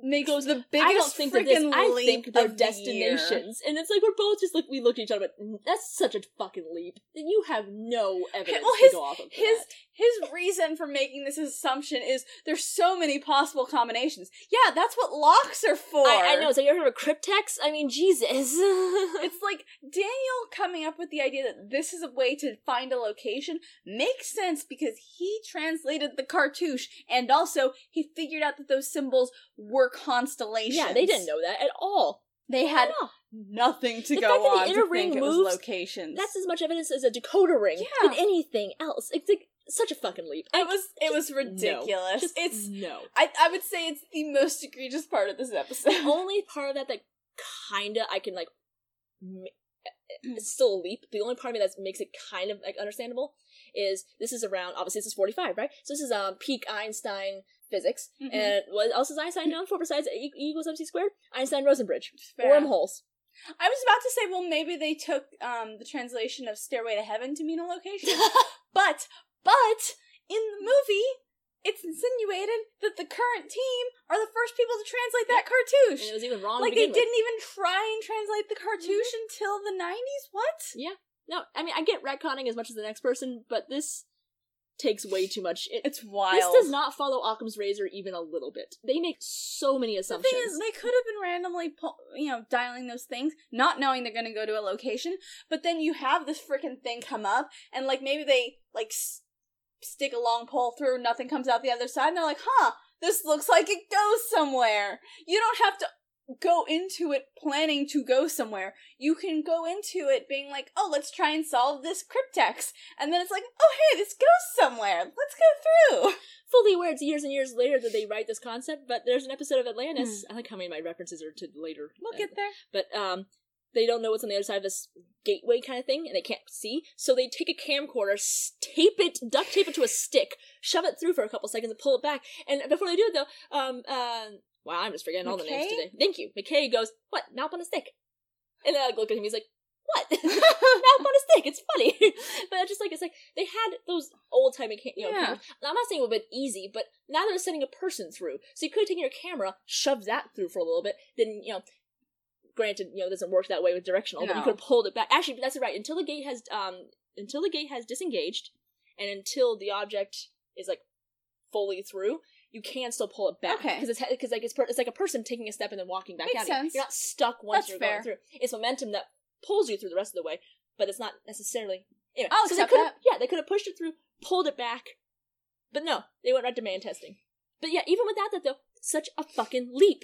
Makes the biggest I don't think that this. I think of the year. destinations, and it's like we're both just like we looked at each other, but that's such a fucking leap. And you have no evidence well, to go off of. His that. his reason for making this assumption is there's so many possible combinations. Yeah, that's what locks are for. I, I know. So you ever heard of cryptex? I mean, Jesus. It's like Daniel coming up with the idea that this is a way to find a location makes sense because he translated the cartouche and also he figured out that those symbols were constellations. yeah, they didn't know that at all. They had No. nothing to The go fact that the on inner to ring think it was moves, locations. That's as much evidence as a decoder ring Yeah. than anything else. It's like such a fucking leap. It was it was ridiculous. No. Just it's no. I I would say it's the most egregious part of this episode. The only part of that that kinda I can like it's still a leap. The only part of me that makes it kind of like understandable is this is around obviously this is forty five, right? So this is um peak Einstein physics. Mhm. And what else is Einstein known for besides E E equals MC squared? Einstein Rosen bridge. Fair. Wormholes. I was about to say, well, maybe they took um the translation of Stairway to Heaven to mean a location, but but in the movie, it's insinuated that the current team are the first people to translate that cartouche. And it was even wrong. like they with. didn't even try and translate the cartouche until the 90s? What? Yeah. No, I mean I get retconning as much as the next person, but this takes way too much. It, It's wild. this does not follow Occam's razor even a little bit. They make so many The assumptions. thing is, they could have been randomly, pu- you know, dialing those things, not knowing they're going to go to a location. But then you have this freaking thing come up, and like maybe they like s- stick a long pole through, nothing comes out the other side, and they're like, "Huh, this looks like it goes somewhere." You don't have to go into it planning to go somewhere. You can go into it being like, "Oh, let's try and solve this cryptex," and then it's like, "Oh, hey, this goes somewhere. Let's go through." fully aware it's years and years later that they write this concept, but there's an episode of Atlantis. Hmm. I like how many of my references are to later. We'll uh, get there. but um they don't know what's on the other side of this gateway kind of thing and they can't see so they take a camcorder tape it duct tape it to a stick shove it through for a couple seconds and pull it back and before they do it though um uh, wow i'm just forgetting all the names today. Thank you. Mckay goes what? Now up on a stick. And then i look at him he's like what? Now up on a stick it's funny. But it's just like it's like they had those old timey cam- you know Yeah. I'm not saying it would have been easy but now they're sending a person through so you could have taken your camera shoved that through for a little bit then you know granted, you know, it doesn't work that way with directional, but you could have pulled it back. Actually, that's right. Until the gate has um until the gate has disengaged, and until the object is like fully through, you can still pull it back Okay. because it's because like it's per- it's like a person taking a step and then walking back Makes out. sense. You're not stuck once That's you're fair. going through. It's momentum that pulls you through the rest of the way, but it's not necessarily. Anyway, I'll so they could yeah they could have pushed it through, pulled it back, but no, they went right to man testing. But yeah, even without that though, such a fucking leap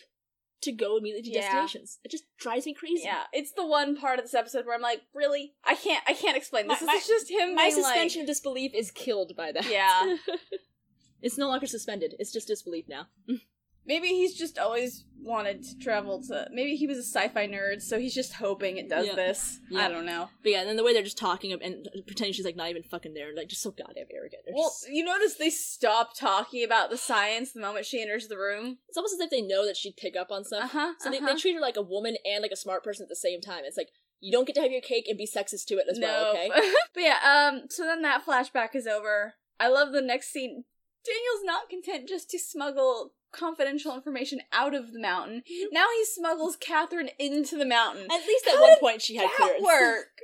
to go immediately to Yeah. destinations. It just drives me crazy. Yeah, it's the one part of this episode where I'm like, really? I can't. I can't explain this. My- this is just him. My suspension of disbelief is killed by that. Yeah. it's no longer suspended. It's just disbelief now. Maybe he's just always wanted to travel to. Maybe he was a sci-fi nerd, so he's just hoping it does Yeah. this. Yeah. I don't know. But yeah, and then the way they're just talking and pretending she's like not even fucking there, like just so goddamn arrogant. They're Well, just- you notice they stop talking about the science the moment she enters the room. it's almost as if they know that she'd pick up on Uh stuff. huh. So they, they treat her like a woman and like a smart person at the same time. It's like you don't get to have your cake and be sexist to it as well, okay? but yeah, um, so then that flashback is over. I love the next scene. Daniel's not content just to smuggle confidential information out of the mountain. Now he smuggles Catherine into the mountain. At least at How one point she had that clearance. work?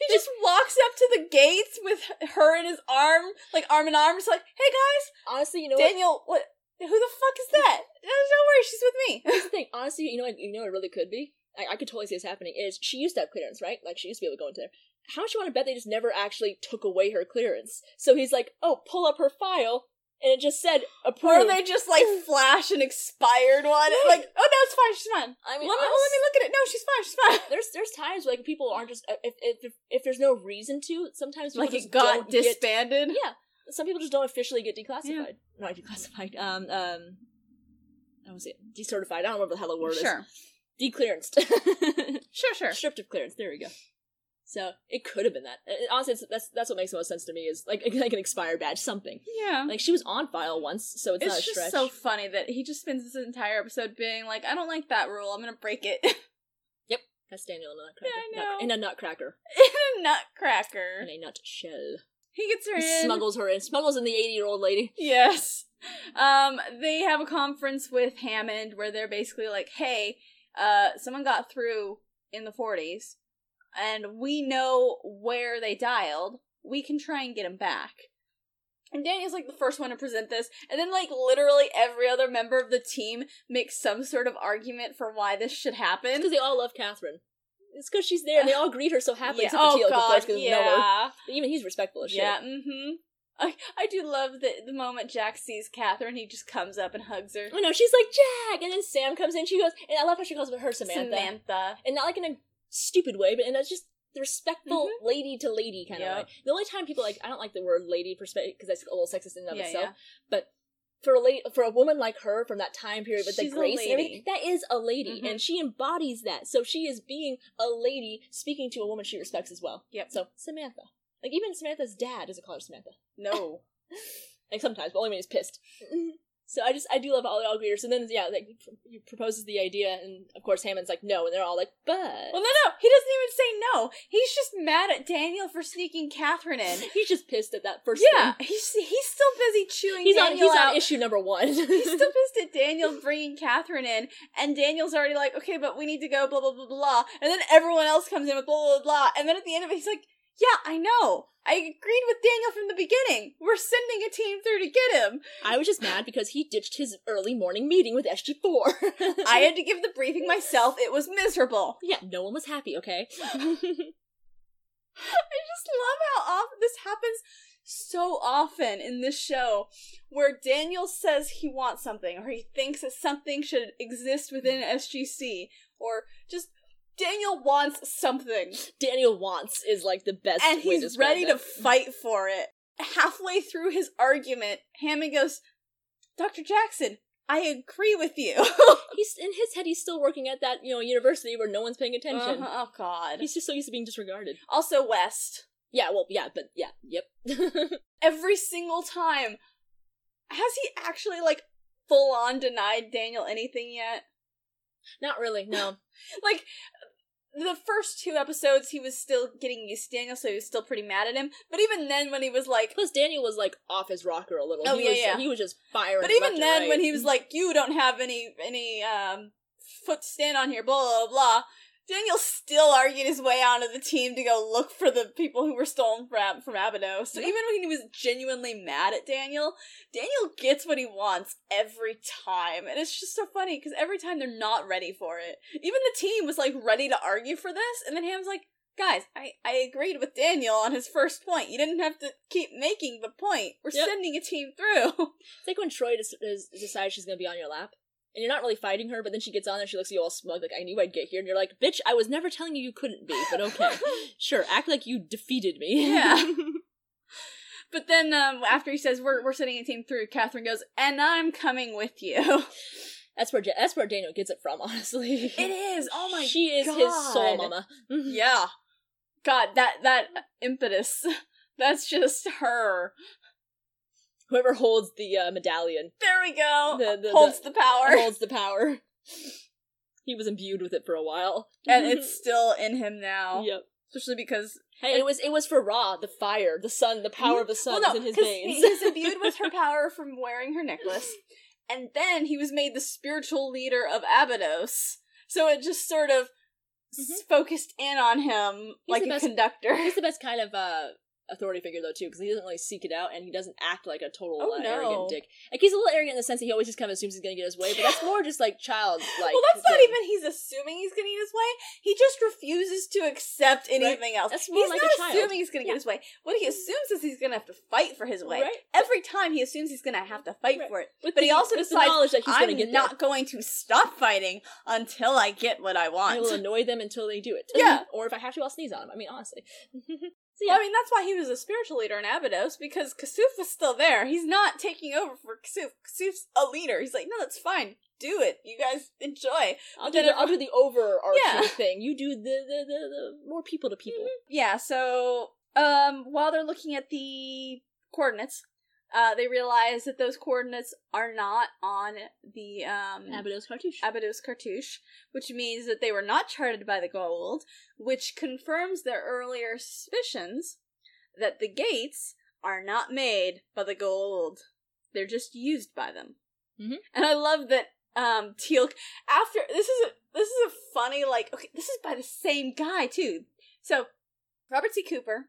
He just walks up to the gates with her in his arm, like arm in arm. It's like, hey guys, Honestly, you know? Daniel, what? Who the fuck is that? "Uh, Don't worry, she's with me. Here's the thing. Honestly, you know what? You know what it really could be. I, I could totally see this happening. Is she used to have clearance, right? Like she used to be able to go into there. How much you want to bet they just never actually took away her clearance? So he's like, "Oh, pull up her file," and it just said Or they just like flash an expired one. Like, oh no, it's fine, she's fine. I mean, Let me, well, let me look at it. No, she's fine, she's fine. there's there's times where, like people aren't just if if if, if there's no reason to. Sometimes people Like it got don't get- disbanded. yeah, some people just don't officially get declassified. Not declassified. Um um. I was it decertified. I don't remember the hell the word Sure, is. Sure. Declearanced. sure, sure. stripped of clearance. There we go. So it could have been that. Uh, Honestly, it's, that's that's what makes the most sense to me is like like an expired badge, something. Yeah. Like she was on file once, so it's, it's not a just stretch. so funny that he just spends this entire episode being like, I don't like that rule. I'm gonna break it. Yep, that's Daniel in a nutcracker. Yeah, I know. In a nutcracker. in a nutcracker. In a nutshell. He gets her He in. smuggles her in. Smuggles in the eighty-year-old lady. Yes. Um, they have a conference with Hammond where they're basically like, hey, uh, someone got through in the 40s, and we know where they dialed. We can try and get them back. And Daniel's like the first one to present this, and then like literally every other member of the team makes some sort of argument for why this should happen. Because they all love Catherine. It's because she's there. and They all greet her so happily. Yeah. Oh Teal, god, yeah. even he's respectful as shit. Yeah, mm-hmm. I, I do love that the moment Jack sees Catherine, he just comes up and hugs her. I know she's like Jack, and then Sam comes in. She goes, and I love how she calls her Samantha. Samantha. and not like in a stupid way, but in a just respectful Mm-hmm. lady to lady kind Yep. of way. The only time people like I don't like the word lady perspective because that's a little sexist in and of Yeah, itself. yeah. But for a lady, for a woman like her from that time period with She's the grace and everything, that is a lady, Mhm. and she embodies that. So she is being a lady speaking to a woman she respects as well. Yep. So Samantha, like even Samantha's dad doesn't call her Samantha. No. Like sometimes, but only when he's pissed. So I just I do love all the all agreeers. And then yeah, like he proposes the idea, and of course Hammond's like no, and they're all like but. Well, no, no, he doesn't even say no. He's just mad at Daniel for sneaking Catherine in. He's just pissed at that first. Yeah, thing. he's he's still busy chewing. he's on Daniel he's out. on issue number one. he's still pissed at Daniel bringing Catherine in, and Daniel's already like, okay, but we need to go, blah blah blah blah. And then everyone else comes in with blah blah blah, and then at the end of it, he's like, yeah, I know. I agreed with Daniel from the beginning. We're sending a team through to get him. I was just mad because he ditched his early morning meeting with SG4. I had to give the briefing myself. It was miserable. yeah, no one was happy. Okay. I just love how often this happens so often in this show where Daniel says he wants something or he thinks that something should exist within SGC or just Daniel wants something Daniel wants is like the best and he's ready to fight for it. Halfway through his argument, Hammond goes, Dr. Jackson, I agree with you. He's in his head. He's still working at that you know university where no one's paying attention. Uh-huh, oh god. He's just so used to being disregarded. Also West. Yeah, well, yeah, but yeah, yep. every single time. Has he actually like full on denied Daniel anything yet? Not really. No. Like the first two episodes he was still getting used to Daniel, so he was still pretty mad at him. But even then when he was like Plus, Daniel was like off his rocker a little. Oh, he yeah, was, yeah. He was just firing. But even then right. when he was like, You don't have any any um foot to stand on here, blah blah blah Daniel still argued his way onto the team to go look for the people who were stolen from from Abydos. So even when he was genuinely mad at Daniel, Daniel gets what he wants every time, and it's just so funny because every time they're not ready for it. Even the team was like ready to argue for this, and then Ham's like, "Guys, I I agreed with Daniel on his first point. You didn't have to keep making the point. We're Yep. sending a team through." It's like when Troy des- des- decides she's gonna be on your lap, and you're not really fighting her, but then she gets on there, she looks at you all smug, like I knew I'd get here, and you're like, "Bitch, I was never telling you you couldn't be, but okay, sure, act like you defeated me." Yeah. But then um, after he says we're we're sending a team through, Catherine goes, "And I'm coming with you." that's where that's where Daniel gets it from, honestly. It is. Oh my. she is his soul mama. Yeah. God, that that impetus. That's just her. Whoever holds the uh, medallion There we go. The- the- Holds the- the, power, holds the power. He was imbued with it for a while, and it's still in him now. yep. Especially because Hey, it was it was for Ra, the fire, the sun, the power of the sun well, no, is in his veins. he- he's imbued with her power from wearing her necklace, and then he was made the spiritual leader of Abydos. So it just sort of s- focused in on him like the a best- conductor. He's the best kind of uh authority figure though too, because he doesn't really seek it out and he doesn't act like a total Oh, uh, no. arrogant dick. Like he's a little arrogant in the sense that he always just kind of assumes he's gonna get his way, but that's more just like child like. well, that's not even he's assuming he's going to get his way. He just refuses to accept anything else. That's more he's like a not assuming he's going to Yeah. get his way. What he assumes is he's going to have to fight for his way. Right. Every time he assumes he's going to have to fight Right. for it. With But he also the decides that he's I'm gonna get not going to stop fighting until I get what I want. I will annoy them until they do it. Yeah. or if I have to, I'll sneeze on them. I mean, honestly. so Well, I mean, that's why he was a spiritual leader in Abydos, because Kasuf was still there. He's not taking over for Kasuf. Kasuf's a leader. He's like, no, that's fine. Do it. You guys enjoy. I'll do the I'll do the overarching Yeah. thing. You do the the, the the more people to people. Yeah, so um while they're looking at the coordinates, uh they realize that those coordinates are not on the um Abydos cartouche. Abydos cartouche, which means that they were not charted by the Goa'uld, which confirms their earlier suspicions that the gates are not made by the Goa'uld. They're just used by them. Mhm. And I love that um Teal'c after this is a this is a funny like okay, this is by the same guy too. So Robert C. Cooper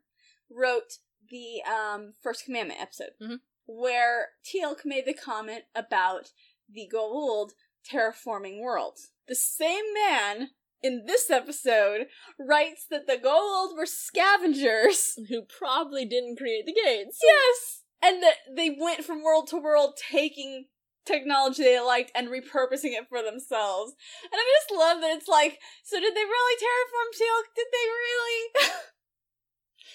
wrote the um First Commandment episode Mhm. Where Teal'c made the comment about the Goa'uld terraforming worlds. The same man in this episode writes that the Goa'uld were scavengers. who probably didn't create the gates. Yes! And that they went from world to world taking technology they liked and repurposing it for themselves. And I just love that it's like, so did they really terraform Teal'c? Did they really?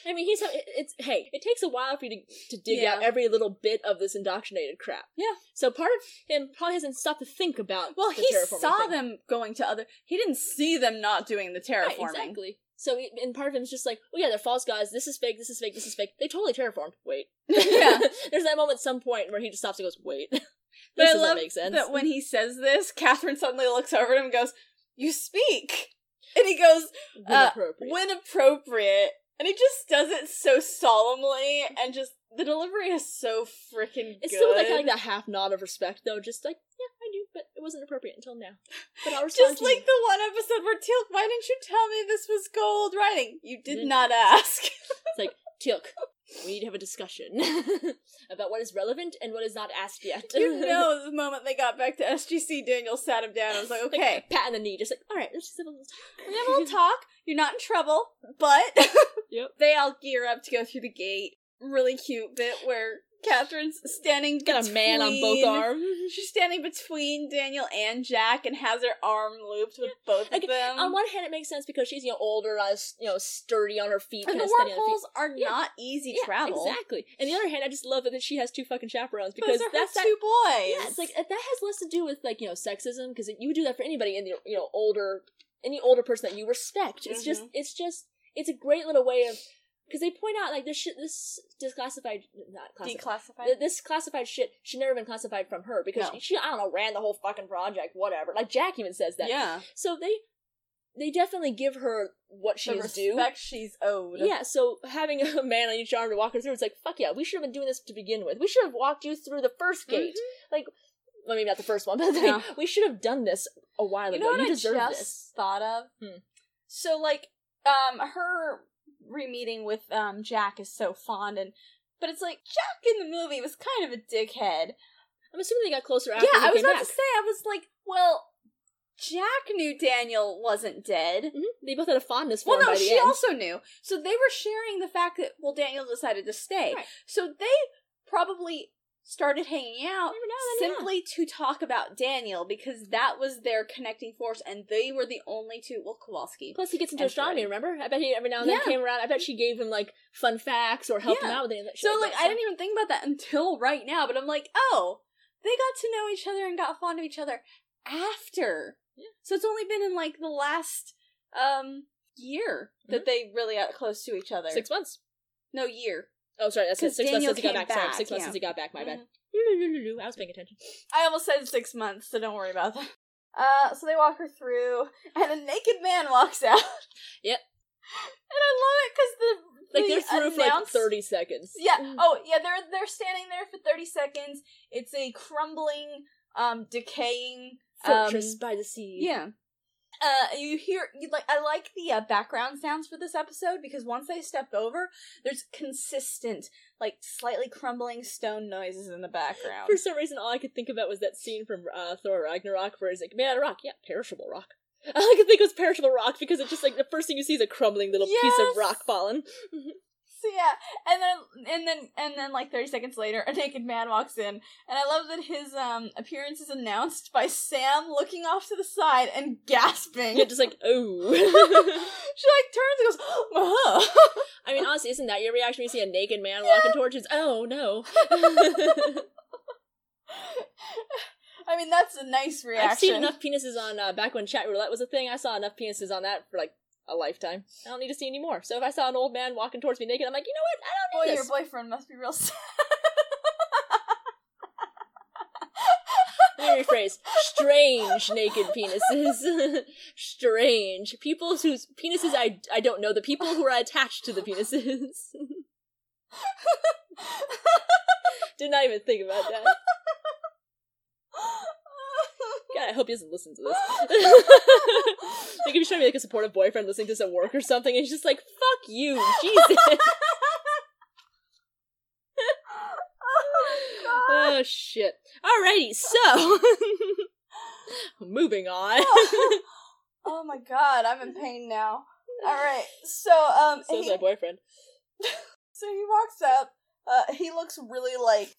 I mean, he's it's hey, it takes a while for you to, to dig Yeah. out every little bit of this indoctrinated crap. Yeah. So part of him probably hasn't stopped to think about. well, he saw thing. them going to other. He didn't see them not doing the terraforming. Right, exactly. So, he- and part of him is just like, oh yeah, they're false gods. This is fake. This is fake. This is fake. They totally terraformed. Wait. Yeah. There's that moment some point where he just stops and goes, wait. But This I doesn't love make sense. that when he says this, Catherine suddenly looks over at him and goes, "You speak," and he goes, uh, Inappropriate. "When appropriate," and he just does it so solemnly and just the delivery is so freaking It's good. still like, like that half nod of respect, though. Just like, yeah, I do, but it wasn't appropriate until now. But I'll respond Just like you. the one episode where Teal, why didn't you tell me this was Goa'uld writing? You did Didn't- not ask. It's like, Teal'c, we need to have a discussion about what is relevant and what is not asked yet. you know, the moment they got back to SGC, Daniel sat him down. I was like, okay, pat on the knee, just like, all right, let's just have a little talk. we have a little talk. You're not in trouble, but Yep. they all gear up to go through the gate. Really cute bit where Catherine's standing Got a man on both arms. She's standing between Daniel and Jack and has her arm looped with both of them. on one hand, it makes sense because she's you know older, as you know sturdy on her feet, and the of steady on her feet. wormholes are Yeah. not easy Yeah, travel. exactly. And the other hand, I just love that she has two fucking chaperones because Those are that's her that. two boys. Yeah, it's like that has less to do with like you know sexism because you would do that for anybody in the you know older any older person that you respect. It's just Mhm. it's just it's a great little way of because they point out like this shit this disclassified not classified. declassified. th- This classified shit should never been classified from her because No. she, she, I don't know, ran the whole fucking project, whatever. Like Jack even says that. yeah, So they, they definitely give her what she's the due. respect she's owed. Yeah, so having a man on each arm to walk her through, it's like, fuck yeah, we should have been doing this to begin with. We should have walked you through the first gate. Like, well, maybe not the first one, but like, No. we should have done this a while You ago. know what you I just this. thought of? Hmm. So like, um, her re-meeting with um Jack is so fond, and but it's like Jack in the movie was kind of a dickhead. I'm assuming they got closer after yeah, I was about back. to say, I was like, well, Jack knew Daniel wasn't dead. Mhm. They both had a fondness for Well, him no, she end. also knew. So they were sharing the fact that well, Daniel decided to stay. Right. So they probably started hanging out yeah. simply to talk about Daniel because that was their connecting force, and they were the only two. Well, Kowalski. Plus, he gets into astronomy. Remember? I bet he every now and then Yeah. came around. I bet she gave him like fun facts or helped him out with it. So like, that. I didn't even think about that until right now. But I'm like, oh, they got to know each other and got fond of each other after. Yeah. So it's only been in like the last um year that they really got close to each other. six months. No year. Oh, sorry, that's six months since he got came back. Sorry, back, six months since he got back. My bad. Mhm. I was paying attention. I almost said six months, so don't worry about that. Uh, so they walk her through, and a naked man walks out. Yep. And I love it because the Like the they're through for like thirty seconds. Yeah. Mm. Oh, yeah. They're they're standing there for thirty seconds. It's a crumbling, um, decaying Fortress um, by the sea. Yeah. Uh, you hear you like I like the uh, background sounds for this episode because once they step over, there's consistent, like slightly crumbling stone noises in the background. For some reason, all I could think about was that scene from uh, Thor Ragnarok where he's like, "Man, of rock, yeah, perishable rock." All I could think was perishable rock because it's just like the first thing you see is a crumbling little piece of rock falling. So yeah, and then and then and then like thirty seconds later, a naked man walks in, and I love that his um appearance is announced by Sam looking off to the side and gasping. Yeah, just like, oh. she like turns and goes, "Uh-huh." I mean, honestly, isn't that your reaction when you see a naked man walking towards you? Oh no. I mean, that's a nice reaction. I've seen enough penises on uh, back when chat roulette was a thing. I saw enough penises on that for like a lifetime. I don't need to see any more. So if I saw an old man walking towards me naked, I'm like, you know what? I don't Boy, need your boyfriend must be real sad. Let me rephrase. Strange naked penises. Strange. People whose penises I, I don't know. The people who are attached to the penises. Did not even think about that. God, I hope he doesn't listen to this. like if he's trying to be like a supportive boyfriend listening to this at work or something, and he's just like, fuck you, Jesus. oh shit. Alrighty, so moving on. oh my god, I'm in pain now. Alright, so, um, so he, my boyfriend. so he walks up, uh, he looks really, like,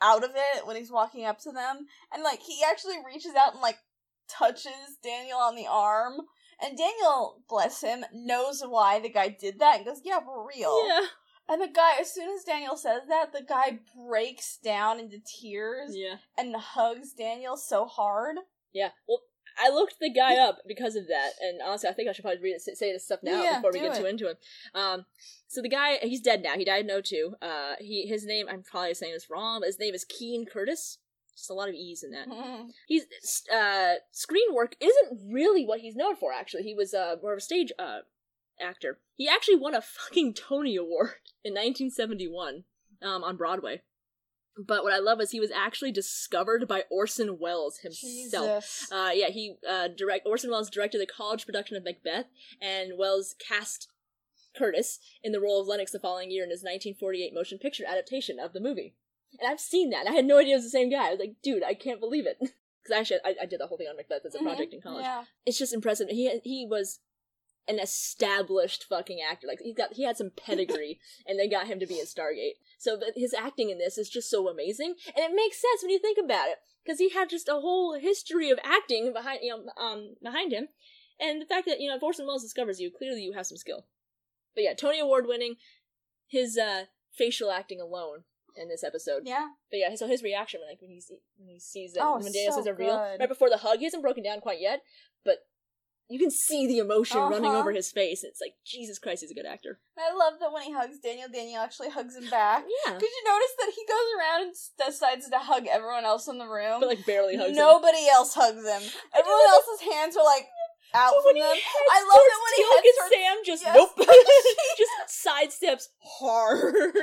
out of it when he's walking up to them, and, like, he actually reaches out and, like, touches Daniel on the arm, and Daniel, bless him, knows why the guy did that, and goes, yeah, we're real. Yeah. And the guy, as soon as Daniel says that, the guy breaks down into tears Yeah. and hugs Daniel so hard. Yeah. Well, I looked the guy up because of that, and honestly, I think I should probably read it, say this stuff now Yeah, before we get too into him. Um, so the guy, he's dead now. He died in 02. Uh, he his name, I'm probably saying this wrong, but his name is Keene Curtis. Just a lot of ease in that. He's uh screen work isn't really what he's known for actually. He was uh more of a stage uh actor. He actually won a fucking Tony Award in 1971 um on Broadway. But what I love is he was actually discovered by Orson Welles himself. Uh, yeah, he uh, direct Orson Welles directed the college production of Macbeth, and Welles cast Curtis in the role of Lennox the following year in his 1948 motion picture adaptation of the movie. And I've seen that. I had no idea it was the same guy. I was like, dude, I can't believe it. Because actually, I, I did the whole thing on Macbeth as a Mhm. project in college. Yeah. It's just impressive. He he was an established fucking actor. Like he got he had some pedigree, and they got him to be in Stargate. So his acting in this is just so amazing, and it makes sense when you think about it, because he had just a whole history of acting behind you know um behind him, and the fact that you know if Orson Welles discovers you, clearly you have some skill. But yeah, Tony Award winning, his uh facial acting alone in this episode. Yeah. But yeah, so his reaction when like when he when he sees that Oh, when so says a real right before the hug, he hasn't broken down quite yet, but you can see the emotion running Uh-huh. over his face. It's like Jesus Christ, he's a good actor. I love that when he hugs Daniel, Daniel actually hugs him back. Yeah, Did you notice that he goes around and decides to hug everyone else in the room? but like barely hugs him. Nobody else hugs him. Everyone else's hands are like out from when he them. heads I love that when he heads and towards- Sam just Yes. nope, just sidesteps hard.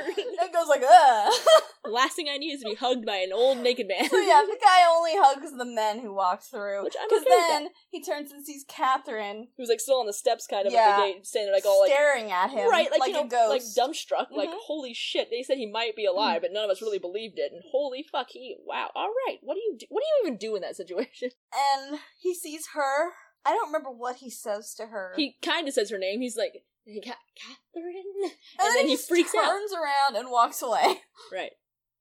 It goes like, ugh. last thing I need is to be hugged by an old naked man. so yeah, the guy only hugs the men who walk through. Which I'm Because okay then he turns and sees Catherine who's like still on the steps, kind of Yeah. at the gate, standing there like all like staring at him, right, like, like you know, a ghost. like dumbstruck, like Mhm. holy shit. They said he might be alive, but none of us really believed it. And holy fuck, he wow. All right, what do you do? What do you even do in that situation? and he sees her. I don't remember what he says to her. He kind of says her name. He's like "Hey, Ca- Catherine, and, and then he just freaks out. turns around and walks away. right?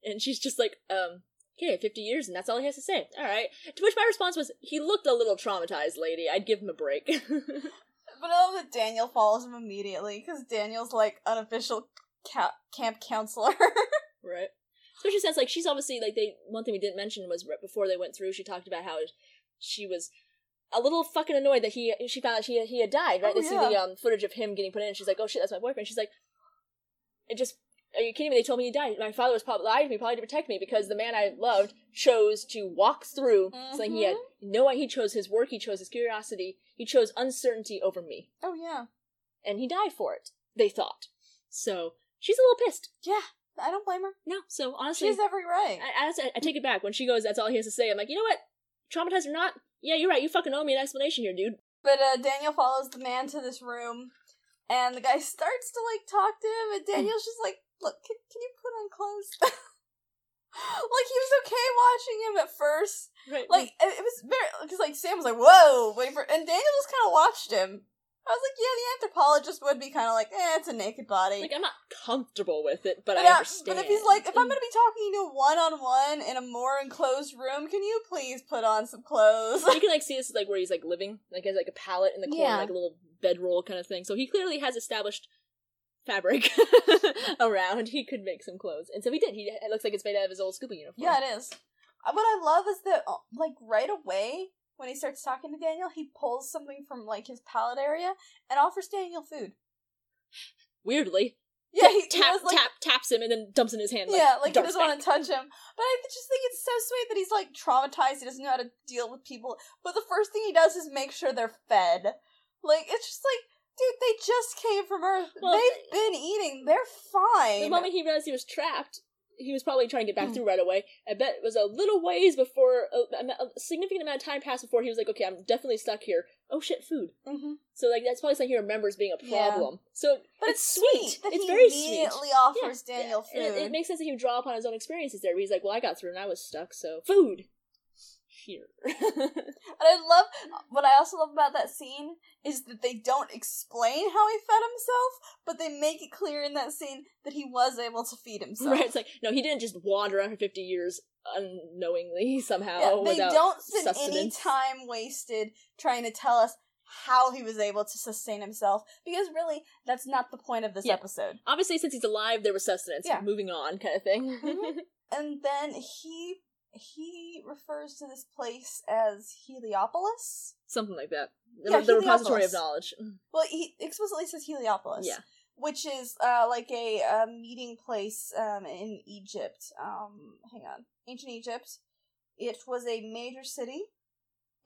And she's just like, um, okay, fifty years, and that's all he has to say. All right. To which my response was, he looked a little traumatized, lady. I'd give him a break. But I love that Daniel follows him immediately because Daniel's like unofficial ca- camp counselor. Right. Especially since like she's obviously like they one thing we didn't mention was right before they went through she talked about how she was a little fucking annoyed that he she found out he he had died right Oh, they see the um footage of him getting put in and she's like oh shit that's my boyfriend she's like it just are you kidding me they told me he died my father was probably lied to me probably to protect me because the man I loved chose to walk through something he had no way, he chose his work he chose his curiosity he chose uncertainty over me oh yeah, and he died for it they thought so she's a little pissed yeah. I don't blame her. no so honestly She has every right. I, I, I take it back. When she goes, that's all he has to say. I'm like, you know what? Traumatized or not, yeah, you're right. You fucking owe me an explanation here, dude. But uh, Daniel follows the man to this room, and the guy starts to like talk to him, and Daniel's just like, "Look, can, can you put on clothes?" like he was okay watching him at first. Right. Like it, it was very because like Sam was like, "Whoa, wait for," and Daniel just kind of watched him. I was like, "Yeah, the anthropologist would be kind of like, eh, it's a naked body." like I'm not comfortable with it, but, But, I understand. but if he's like, if I'm gonna be talking to one on one in a more enclosed room, can you please put on some clothes? you can like see this like where he's like living, like he has like a pallet in the corner, Yeah. like a little bedroll kind of thing. So he clearly has established fabric around. He could make some clothes, and so he did. He it looks like it's made out of his old scuba uniform. Yeah, it is. Uh, What I love is that, uh, like, right away when he starts talking to Daniel, he pulls something from like his palate area and offers Daniel food. Weirdly, Yeah, he, he tap was like, tap taps him and then dumps in his hand. Like, yeah, like he doesn't want to touch him. But I just think it's so sweet that he's like traumatized. He doesn't know how to deal with people. But the first thing he does is make sure they're fed. Like it's just like, dude, they just came from Earth. Well, They've been eating. They're fine. The moment he realized he was trapped, he was probably trying to get back Hmm. through right away. I bet it was a little ways before, a, a significant amount of time passed before he was like, okay, I'm definitely stuck here. Oh shit, food. hmm So like that's probably something he remembers being a Yeah. problem. So But it's, sweet. that it's very sweet. immediately offers Yeah, Daniel And food. It, it makes sense that he would draw upon his own experiences there. But he's like, well, I got through and I was stuck, so food. Here. And I love what I also love about that scene is that they don't explain how he fed himself, but they make it clear in that scene that he was able to feed himself. right? It's like no, he didn't just wander around for fifty years unknowingly somehow. Yeah, they without don't spend any sustenance. time wasted trying to tell us how he was able to sustain himself because really that's not the point of this Yeah. episode. Obviously, since he's alive, there was sustenance. Yeah. Moving on, kind of thing. Mhm. And then he he refers to this place as Heliopolis. Something like that. The, Yeah, the repository of knowledge. Well, he explicitly says Heliopolis. Yeah. Which is uh, like a, uh meeting place um, in Egypt. Um, hang on, ancient Egypt, it was a major city,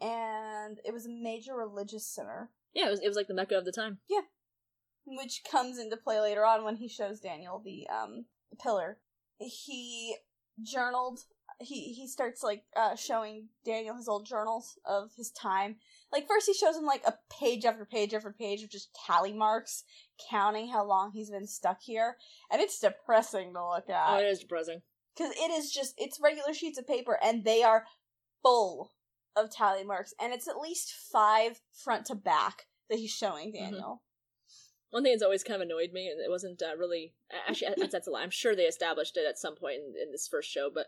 and it was a major religious center, Yeah, it was, it was like the mecca of the time. Yeah. Which comes into play later on when he shows Daniel the um the pillar. He journaled. He he starts like uh, showing Daniel his old journals of his time. Like first he shows him like a page after page after page of just tally marks counting how long he's been stuck here, and it's depressing to look at. Oh, it is depressing. because it is just it's regular sheets of paper and they are full of tally marks, and it's at least five front to back that he's showing Daniel. One thing that's always kind of annoyed me, and it wasn't uh, really actually that's, that's a lie. I'm sure they established it at some point in, in this first show, but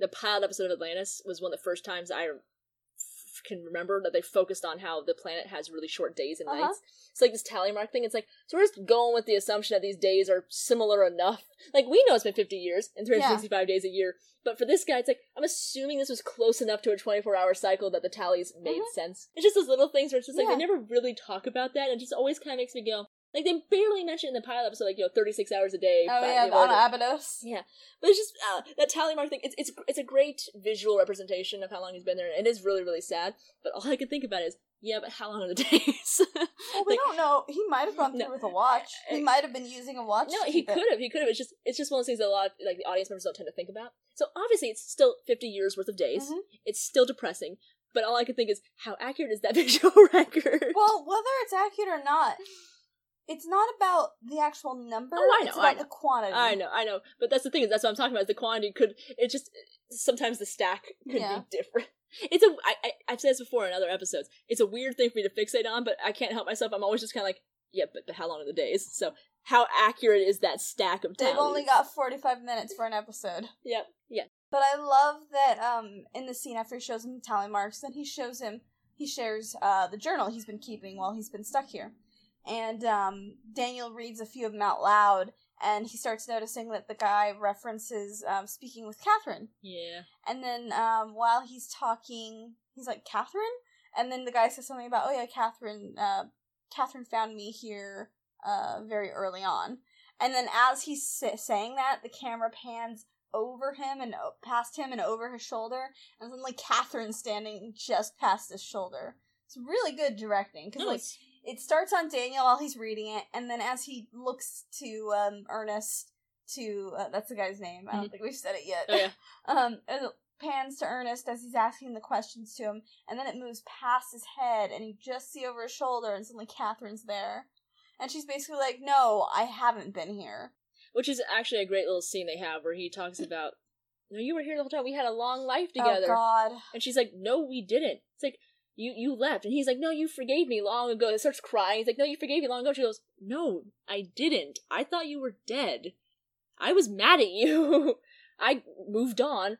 the pilot episode of Atlantis was one of the first times I f- can remember that they focused on how the planet has really short days and Uh-huh. nights. It's like this tally mark thing. It's like so we're just going with the assumption that these days are similar enough. Like we know it's been 50 years and 365 days a year, but for this guy, it's like I'm assuming this was close enough to a 24 hour cycle that the tallies made Mhm. sense. It's just those little things where it's just like Yeah. they never really talk about that, and it just always kind of makes me go. Like they barely mention in the pilot episode, like you know, 36 hours a day. Oh yeah, on Abydos. yeah, but it's just uh, that tally mark thing. It's it's it's a great visual representation of how long he's been there. and It is really really sad. But all I can think about is, yeah, but how long are the days? Well, we Like, don't know. He might have gone through No. with a watch. He might have been using a watch. no, he could have. He could have. It's just it's just one of those things that a lot of, like the audience members don't tend to think about. So obviously, it's still 50 years worth of days. Mhm. It's still depressing. But all I can think is, how accurate is that visual record? Well, whether it's accurate or not, it's not about the actual number. Oh, I It's know, I about know. the quantity. I know, I know, but that's the thing that's what I'm talking about. Is the quantity could it just sometimes the stack could Yeah. be different. It's a I, I I've said this before in other episodes. It's a weird thing for me to fixate on, but I can't help myself. I'm always just kind of like, yeah, but, but how long are the days? So how accurate is that stack of time? They've only got forty-five minutes for an episode. Yep, yeah, But I love that um in the scene after he shows him the tally marks, then he shows him he shares uh the journal he's been keeping while he's been stuck here. And um Daniel reads a few of them out loud and he starts noticing that the guy references um, speaking with Catherine. yeah. And then um while he's talking he's like, Catherine? And then the guy says something about, Oh yeah, Catherine uh Catherine found me here uh very early on. And then as he's sa- saying that, the camera pans over him and o- past him and over his shoulder, and suddenly Catherine's standing just past his shoulder. It's really good directing because like it starts on Daniel while he's reading it, and then as he looks to um Ernest, to uh, that's the guy's name. I don't Mhm. think we've said it yet. oh yeah, um, it pans to Ernest as he's asking the questions to him, and then it moves past his head, and you just see over his shoulder, and suddenly Catherine's there, and she's basically like, "No, I haven't been here." which is actually a great little scene they have where he talks about, no, you were here the whole time. We had a long life together. Oh God! And she's like, "No, we didn't." It's like you you left, and he's like, "No, you forgave me long ago." He starts crying. He's like, "No, you forgave me long ago." She goes, "No, I didn't. I thought you were dead. I was mad at you. I moved on,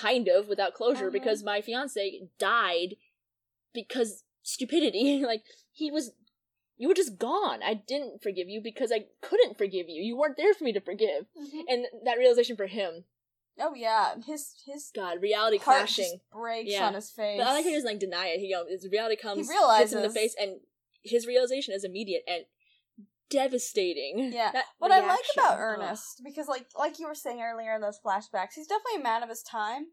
kind of without closure, Mhm. because my fiance died because stupidity. like he was." You were just gone. I didn't forgive you because I couldn't forgive you. You weren't there for me to forgive. And that realization for him, Oh yeah, his his God, reality heart clashing. just breaks Yeah. on his face. But I like how he doesn't like deny it. He know, his reality comes, He hits him in the face, and his realization is immediate and devastating. Yeah. That What I like about. Ernest, because like like you were saying earlier in those flashbacks, he's definitely a man of his time,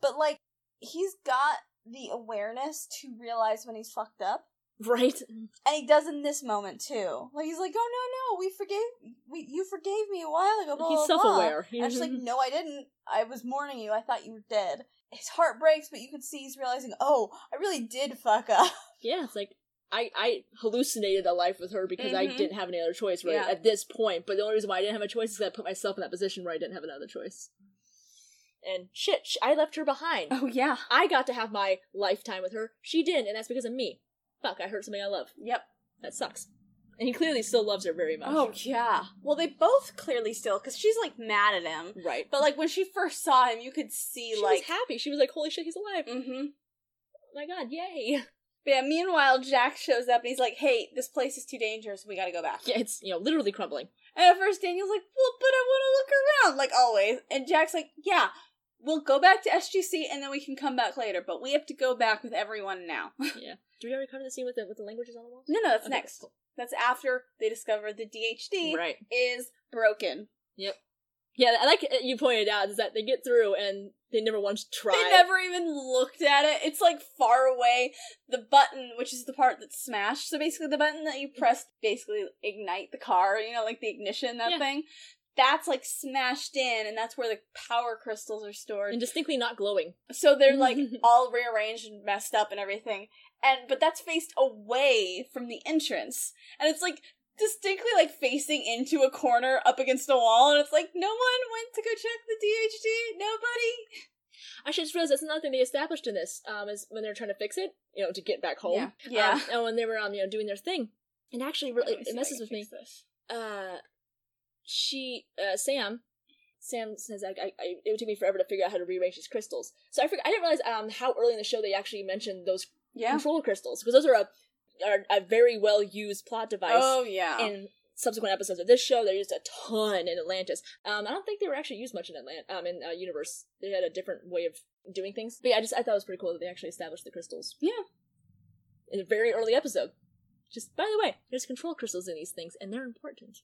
but like he's got the awareness to realize when he's fucked up. Right? And he does in this moment too. Like he's like, "Oh no, no, we forgave, we you forgave me a while ago." Blah, He's blah, blah." self-aware. And she's like, "No, I didn't. I was mourning you. I thought you were dead." His heart breaks, but you can see he's realizing, "Oh, I really did fuck up." yeah, it's like I I hallucinated a life with her because I Mhm. didn't have any other choice right Yeah. at this point. But the only reason why I didn't have a choice is because I put myself in that position where I didn't have another choice. And shit, sh- I left her behind. Oh yeah. I got to have my lifetime with her. She didn't, and that's because of me. Fuck, I hurt somebody I love. Yep. That sucks. And he clearly still loves her very much. Oh yeah. Well, they both clearly still because she's like mad at him. right. But like when she first saw him, you could see She like. was happy. She was like, "Holy shit, he's alive! mm-hmm. Oh my god, yay!" But yeah. Meanwhile, Jack shows up and he's like, "Hey, this place is too dangerous. We got to go back." Yeah, it's you know literally crumbling. And at first, Daniel's like, "Well, but I want to look around, like always." And Jack's like, "Yeah, we'll go back to SGC and then we can come back later, but we have to go back with everyone now." yeah. Do we already cover the scene with the with the languages on the wall? no, no, that's Okay, next. cool. That's after they discover the DHD Right. is broken. Yep. Yeah, I like you pointed out is that they get through and they never once try. They never even looked at it. It's like far away. The button, which is the part that's smashed. So basically, the button that you press basically ignite the car. You know, like the ignition that Yeah. thing. That's like smashed in, and that's where the power crystals are stored. and distinctly not glowing. So they're like all rearranged and messed up and everything. And but that's faced away from the entrance. And it's like distinctly like facing into a corner up against a wall and it's like no one went to go check the DHD. Nobody. I should just realize that's another thing they established in this. Um, is when they're trying to fix it, you know, to get back home. Yeah. Um, and when they were um, you know, doing their thing, and actually, really, Let me see it messes with me. this. uh she uh Sam Sam says I, I, I it would take me forever to figure out how to rearrange these crystals. So I forgot I didn't realize um how early in the show they actually mentioned those Yeah. control crystals because those are a are a very well used plot device Oh yeah. in subsequent episodes of this show. They're used a ton in Atlantis. Um, I don't think they were actually used much in Atlant um in uh, Universe. They had a different way of doing things. But yeah, I just I thought it was pretty cool that they actually established the crystals. Yeah. In a very early episode. Just by the way, there's control crystals in these things, and they're important.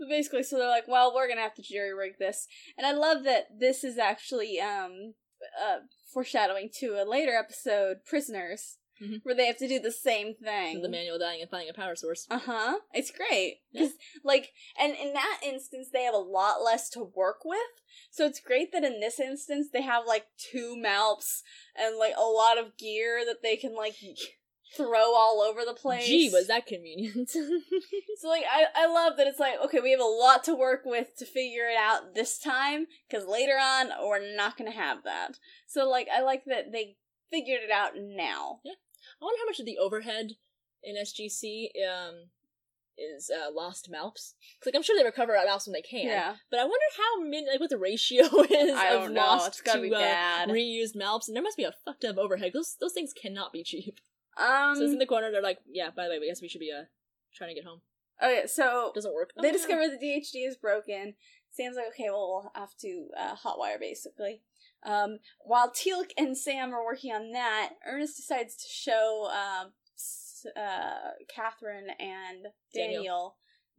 But basically, so they're like, well, we're gonna have to jury rig this, and I love that this is actually um uh foreshadowing to a later episode, Prisoners, Mhm. where they have to do the same thing. The manual dying and finding a power source. Uh huh. It's great. Yeah. 'Cause, like, and in that instance, they have a lot less to work with. So it's great that in this instance, they have like two MALPs and like a lot of gear that they can like throw all over the place. Gee, was that convenient? So like, I I love that it's like okay, we have a lot to work with to figure it out this time because later on we're not gonna have that. So like, I like that they figured it out now. Yeah. I wonder how much of the overhead in SGC um is uh, lost MALPs. 'Cause, like I'm sure they recover MALPs when they can. Yeah. But I wonder how many, like what the ratio is of know. lost gotta uh, reused MALPs, and there must be a fucked up overhead. Those those things cannot be cheap. Um. so it's in the corner. They're like, yeah. By the way, I guess we should be uh trying to get home. okay, so Doesn't work. they Oh, discover the DHD is broken. Sam's like, okay, well, we'll have to uh, hotwire basically. Um, while Teal'c and Sam are working on that, Ernest decides to show um, s- uh, Catherine and Daniel, Daniel.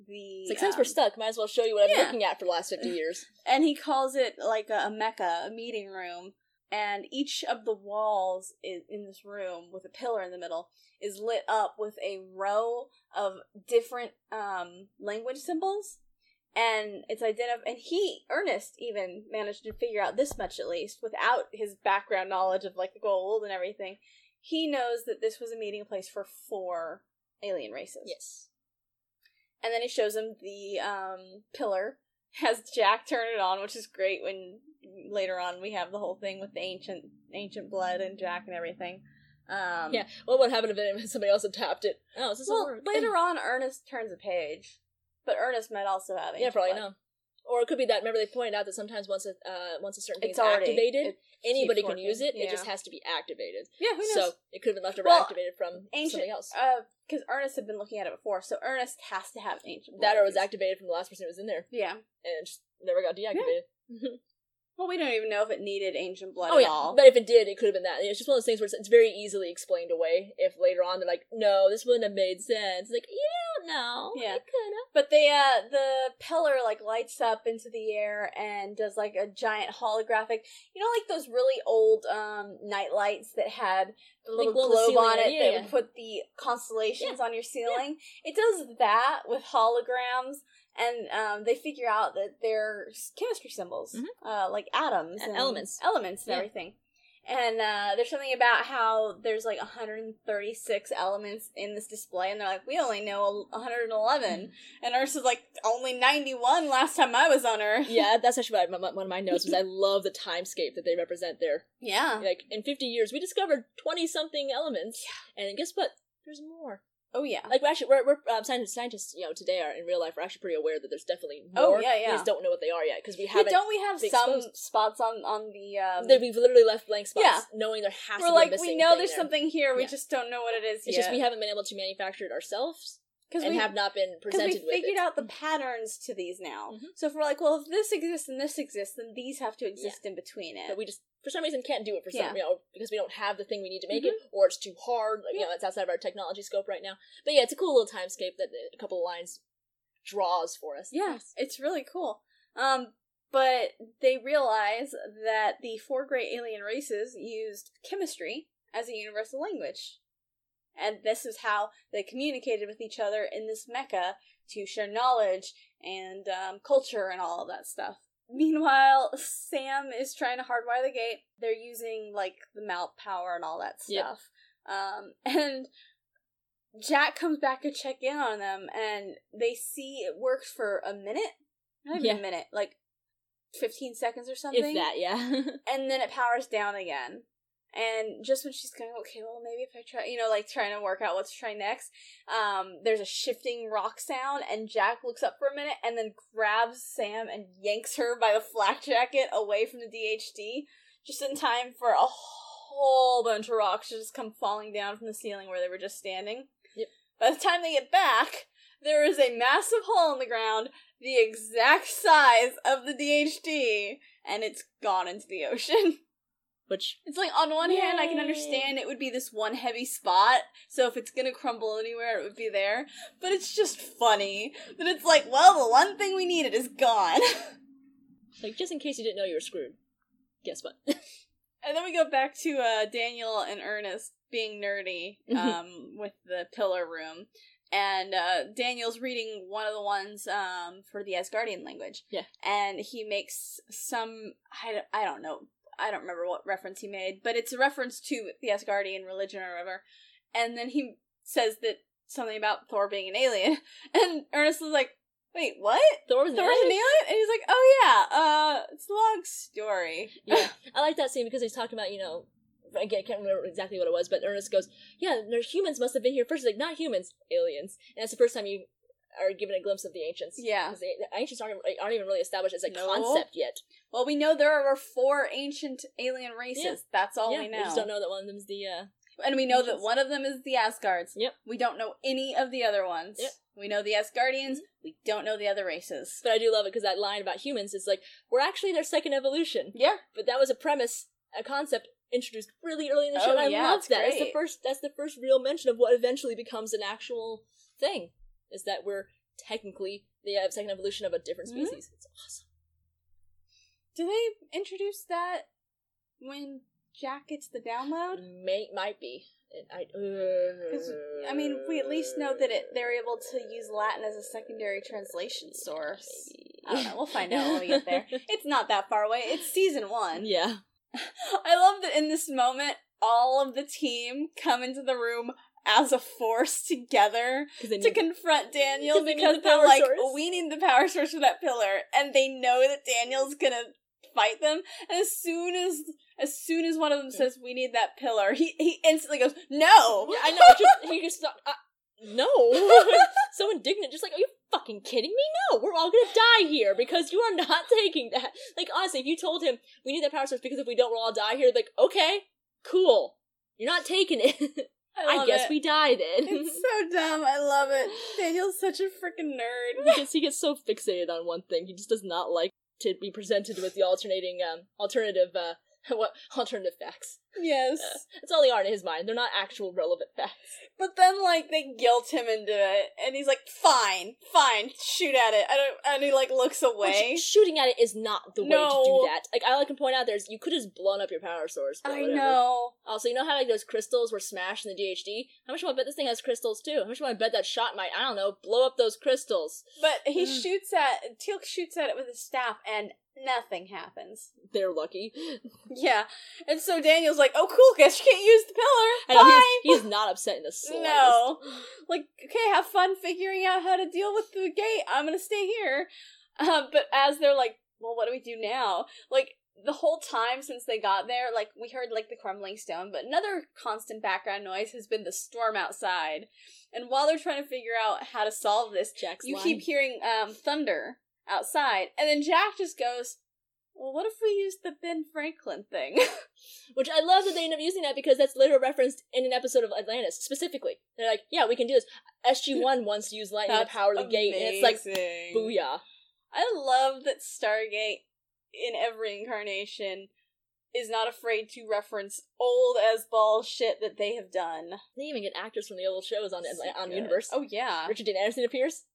the. It's like since we're um, stuck, might as well show you what I've been looking at for the last fifty years. and he calls it like a, a mecca, a meeting room. And each of the walls in, in this room, with a pillar in the middle, is lit up with a row of different um, language symbols. And it's identified. And he, Ernest, even managed to figure out this much at least, without his background knowledge of like the Goa'uld and everything. He knows that this was a meeting place for four alien races. Yes. And then he shows him the um, pillar, has Jack turn it on, which is great when later on we have the whole thing with the ancient ancient blood and Jack and everything. Um, Yeah. What would happen if somebody else had tapped it? Oh, is this a Well, later on, Ernest turns a page, but Ernest might also have it Yeah, probably blood. no. Or it could be that. Remember, they pointed out that sometimes once a uh, once a certain thing It's is already activated, anybody can use it. Yeah. It just has to be activated. yeah, who knows? So it could have been left over Well, activated from ancient, something else. uh, because Ernest had been looking at it before, so Ernest has to have ancient that or was activated from the last person who was in there, Yeah. and it just never got deactivated. Well, we don't even know if it needed ancient blood oh at yeah, all. but if it did, it could have been that. It's just one of those things where it's, it's very easily explained away. If later on they're like, "No, this wouldn't have made sense," like you don't know. Yeah. it could have. But they uh the pillar like lights up into the air and does like a giant holographic you know like those really old um night lights that had the little glow in the globe on it yeah, that yeah. would put the constellations on your ceiling. It does that with holograms and um they figure out that they're chemistry symbols. Mhm. Uh like atoms And and elements. Elements and Yeah. everything. And uh, there's something about how there's like 136 elements in this display, and they're like, we only know 111. And Earth is like, only 91 last time I was on Earth. Yeah, that's actually what I, my, one of my notes was. I love the timescape that they represent there. Yeah. Like in 50 years, we discovered 20 something elements, and guess what? There's more. Oh, yeah. Like we're actually, we're, we're um, scientists, scientists, you know, today are in real life. We're actually pretty aware that there's definitely more. Oh, yeah, yeah. We just don't know what they are yet because we haven't. don't we have some exposed. spots on on the um that we've literally left blank spots, Yeah. knowing there has we're to like be we know there's there. something here, we Yeah. just don't know what it is It's yet. just we haven't been able to manufacture it ourselves because we have not been presented we with figured out the patterns to these now. Mhm. So if we're like, well, if this exists and this exists, then these have to exist in between it. but we just for some reason can't do it for Yeah. some you know because we don't have the thing we need to make Mhm. it or it's too hard like, you know it's outside of our technology scope right now but yeah it's a cool little timescape that a couple of lines draws for us yes it's really cool. Um, but they realize that the four great alien races used chemistry as a universal language. And this is how they communicated with each other in this mecca to share knowledge and um, culture and all of that stuff. Meanwhile, Sam is trying to hardwire the gate. They're using like the mouth power and all that Yep. stuff. Um, and Jack comes back to check in on them, and they see it works for a minute. Not even Yeah. a minute, like fifteen seconds or something. If that, yeah. and then it powers down again. And just when she's going, okay, well, maybe if I try, you know, like trying to work out what to try next, um, there's a shifting rock sound, and Jack looks up for a minute and then grabs Sam and yanks her by the flak jacket away from the DHD, just in time for a whole bunch of rocks to just come falling down from the ceiling where they were just standing. Yep. By the time they get back, there is a massive hole in the ground, the exact size of the DHD, and it's gone into the ocean. Which It's like on one hand, I can understand it would be this one heavy spot, so if it's gonna crumble anywhere, it would be there. But it's just funny that it's like, well, the one thing we needed is gone. like just in case you didn't know you were screwed. Guess what? and then we go back to uh, Daniel and Ernest being nerdy um, with the pillar room. And uh, Daniel's reading one of the ones um, for the Asgardian language. Yeah. And he makes some, I, don't- I don't know, I don't remember what reference he made, but it's a reference to the Asgardian religion or whatever. And then he says that something about Thor being an alien. And Ernest is like, wait, what? Thor was an Thor's an alien? alien? And he's like, oh yeah, uh, it's a long story. Yeah, I like that scene because he's talking about you know. Again, I can't remember exactly what it was, but Ernest goes, "Yeah, humans must have been here first. He's like, not humans, aliens." And that's the first time you are given a glimpse of the ancients. Yeah, the, the ancients aren't aren't even really established as a No. concept yet. Well, we know there are four ancient alien races. Yeah. That's all yeah, we know. We just don't know that one of them's the. uh And we know that one of them is the Asgards. Yep. We don't know any of the other ones. Yep. We know the Asgardians. We don't know the other races. But I do love it because that line about humans is like we're actually their second evolution. Yeah. But that was a premise, a concept introduced really early in the show. Oh, and I yeah, love that. That's the first. That's the first real mention of what eventually becomes an actual thing. Is that we're technically the uh, second evolution of a different Mhm. species. It's awesome. Do they introduce that when Jack gets the download? May might be. I. 'Cause, I mean, we at least know that it they're able to use Latin as a secondary translation source. I don't know. We'll find out when we get there. It's not that far away. It's season one. yeah. I love that in this moment, all of the team come into the room as a force together to confront Daniel 'Cause because the they're like, source. we need the power source for that pillar, and they know that Daniel's gonna fight them. And as soon as as soon as one of them says we need that pillar, he he instantly goes no. Yeah, I know. Just, he just uh, no. so indignant. Just like, are you fucking kidding me? No, we're all gonna die here because you are not taking that. Like, honestly, if you told him we need that power source because if we don't, we'll all die here, like, okay, cool. You're not taking it. I, love guess it. we die then. It's so dumb. I love it. Daniel's such a freaking nerd. Because he gets so fixated on one thing. He just does not like to be presented with the alternating um alternative uh what alternative facts. Yes. That's all they are in his mind. They're not actual relevant facts. But then, like, they guilt him into it, and he's like, "Fine, fine, shoot at it." I don't, and he like looks away. Which, shooting at it is not the way to do that. Like I like to point out, there's you could have just blown up your power source. but I whatever. know. Also, you know how like those crystals were smashed in the DHD? How much do I bet this thing has crystals too? How much do I bet that shot might I don't know blow up those crystals? But he shoots at Teal'c shoots at it with his staff, and nothing happens. They're lucky. Yeah, and so Daniel's like, "Oh, cool, guess you can't use the I pillar. know he's, he's not upset in the slightest. No. like, okay, have fun figuring out how to deal with the gate. I'm gonna stay here. Uh, but as they're like, well, what do we do now? Like, the whole time since they got there, like, we heard, like, the crumbling stone, but another constant background noise has been the storm outside. And while they're trying to figure out how to solve this, Jack's you line. keep hearing, um, thunder outside. And then Jack just goes, well, what if we use the Ben Franklin thing? Which I love that they end up using that because that's later referenced in an episode of Atlantis specifically. They're like, yeah, we can do this. SG One wants to use lightning to power the gate, and it's like, amazing. booyah. I love that Stargate in every incarnation is not afraid to reference old as ball shit that they have done. They even get actors from the old shows on So on good. Universe. Oh yeah. Richard Dean Anderson appears.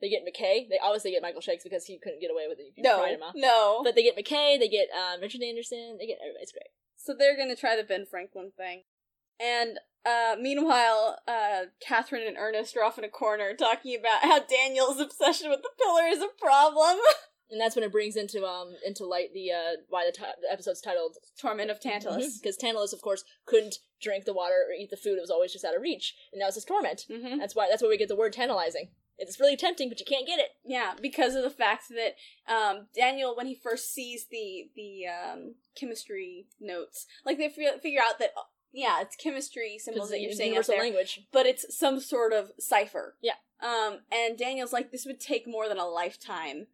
They get McKay. They obviously get Michael Shanks because he couldn't get away with it. You No, him off. no. But they get McKay. They get um, Richard Anderson. They get everybody's great. So they're gonna try the Ben Franklin thing. And uh meanwhile, uh Catherine and Ernest are off in a corner talking about how Daniel's obsession with the pillar is a problem. And that's when it brings into um into light the uh why the, ti- the episode's titled Torment of Tantalus. because Tantalus of course couldn't drink the water or eat the food; it was always just out of reach, and now it's his torment. Mm-hmm. That's why that's where we get the word tantalizing. It's really tempting, but you can't get it. Yeah, because of the fact that um, Daniel, when he first sees the the um, chemistry notes, like they fi- figure out that yeah, it's chemistry symbols that you're saying out universal there, language. but it's some sort of cipher. Yeah. Um, and Daniel's like, this would take more than a lifetime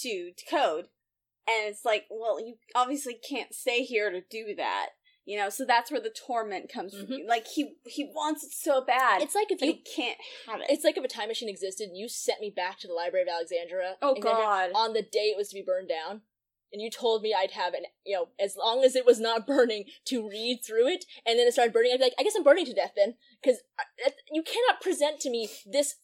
to decode, and it's like, well, you obviously can't stay here to do that. You know, so that's where the torment comes from. Mhm. Like he he wants it so bad, It's like if you he can't have it. It's like if a time machine existed and you sent me back to the Library of Alexandria. oh Alexandria God, On the day it was to be burned down, and you told me I'd have an, you know, as long as it was not burning, to read through it, and then it started burning, I'd be like, I guess I'm burning to death then, because you cannot present to me this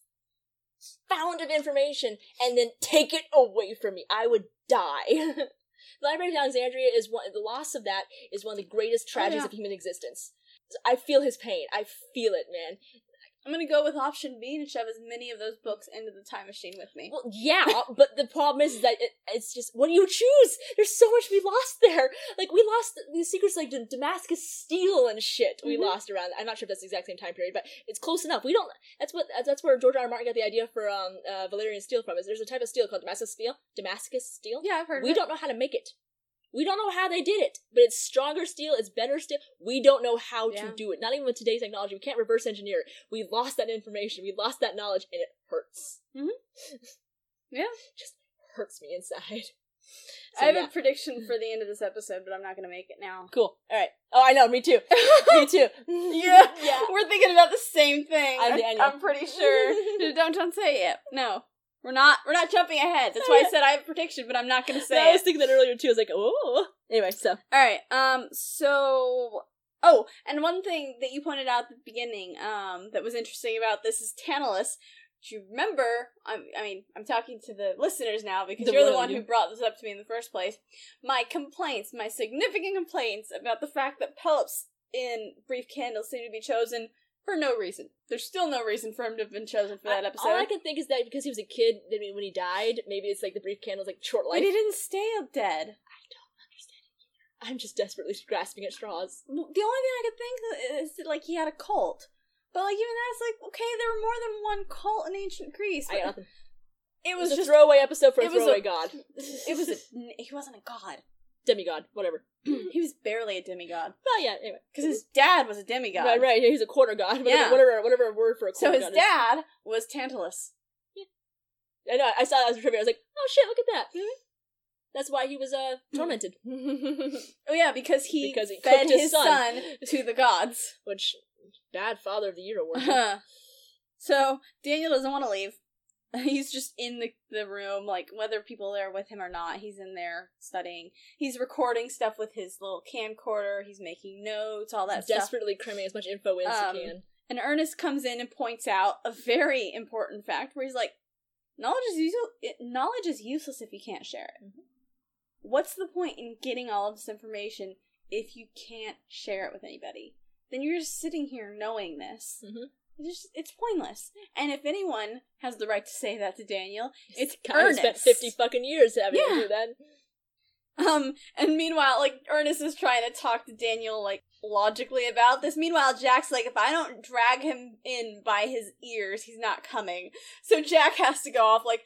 found of information and then take it away from me. I would die. the Library of Alexandria is one. The loss of that is one of the greatest oh, tragedies yeah. of human existence. I feel his pain. I feel it, man. I'm gonna go with option B and shove as many of those books into the time machine with me. Well, yeah, but the problem is that it, it's just what do you choose? There's so much we lost there. Like we lost the secrets like D- Damascus steel and shit. We Mhm. lost around. I'm not sure if that's the exact same time period, but it's close enough. We don't. That's what. That's where George R. R. Martin got the idea for um uh, Valyrian steel from. Is there's a type of steel called Damascus steel. Damascus steel. Yeah, I've heard. We don't know how to make it. We don't know how they did it, but it's stronger steel, it's better steel. We don't know how Yeah. to do it. Not even with today's technology. We can't reverse engineer it. We lost that information. We lost that knowledge, and it hurts. Mhm. Yeah. Just hurts me inside. I have yeah. a prediction for the end of this episode, but I'm not gonna make it now. Cool. Alright. Oh, I know, me too. me too. Yeah. yeah. We're thinking about the same thing. I'm I'm pretty sure. don't don't say it. No, we're not. We're not jumping ahead. That's why I said I have a prediction, but I'm not gonna No, say I was thinking that earlier too. I was like, oh. Anyway, so. All right. Um. So. Oh, and one thing that you pointed out at the beginning, um, that was interesting about this is Tantalus. Do you remember? I'm, I mean, I'm talking to the listeners now because The you're the one who brought this up to me in the first place. My complaints, my significant complaints about the fact that Pelops in Brief Candle seem to be chosen for no reason. There's still no reason for him to have been chosen for that I- episode. All I can think is that because he was a kid, then when he died, maybe it's like the brief candle's like short but life. he didn't stay dead. I don't understand it either. I'm just desperately grasping at straws. The only thing I could think is that, like, he had a cult. But, like, even that's like, okay, there were more than one cult in ancient Greece. I got but nothing. It It was was a throwaway episode for a it was a- throwaway god. It was a. He wasn't a god. demigod, whatever. He was barely a demigod. Well, yeah. Anyway, Because his dad was a demigod. right, right. He's a quarter god. Whatever, Yeah. whatever, whatever word for a god. So his god dad was Tantalus. Is. I know. I saw that as a trivia. I was like, oh shit, look at that. That's why he was uh tormented. Oh, yeah, because he, Because he fed his his son. son. to the gods. Which bad father of the year award. Uh-huh. so Daniel doesn't want to leave. He's just in the the room, like whether people are with him or not. He's in there studying. He's recording stuff with his little camcorder. He's making notes, all that He's stuff. desperately cramming as much info in as Um, he can. And Ernest comes in and points out a very important fact, where he's like, "Knowledge is useless. Knowledge is useless if you can't share it. Mhm. What's the point in getting all of this information if you can't share it with anybody? Then you're just sitting here knowing this." Mhm. It's, just, it's pointless. And if anyone has the right to say that to Daniel, it's Kind of spent fifty fucking years having Yeah. to do that. Um, and meanwhile, like Ernest is trying to talk to Daniel like logically about this. Meanwhile, Jack's like, if I don't drag him in by his ears, he's not coming. So Jack has to go off. Like,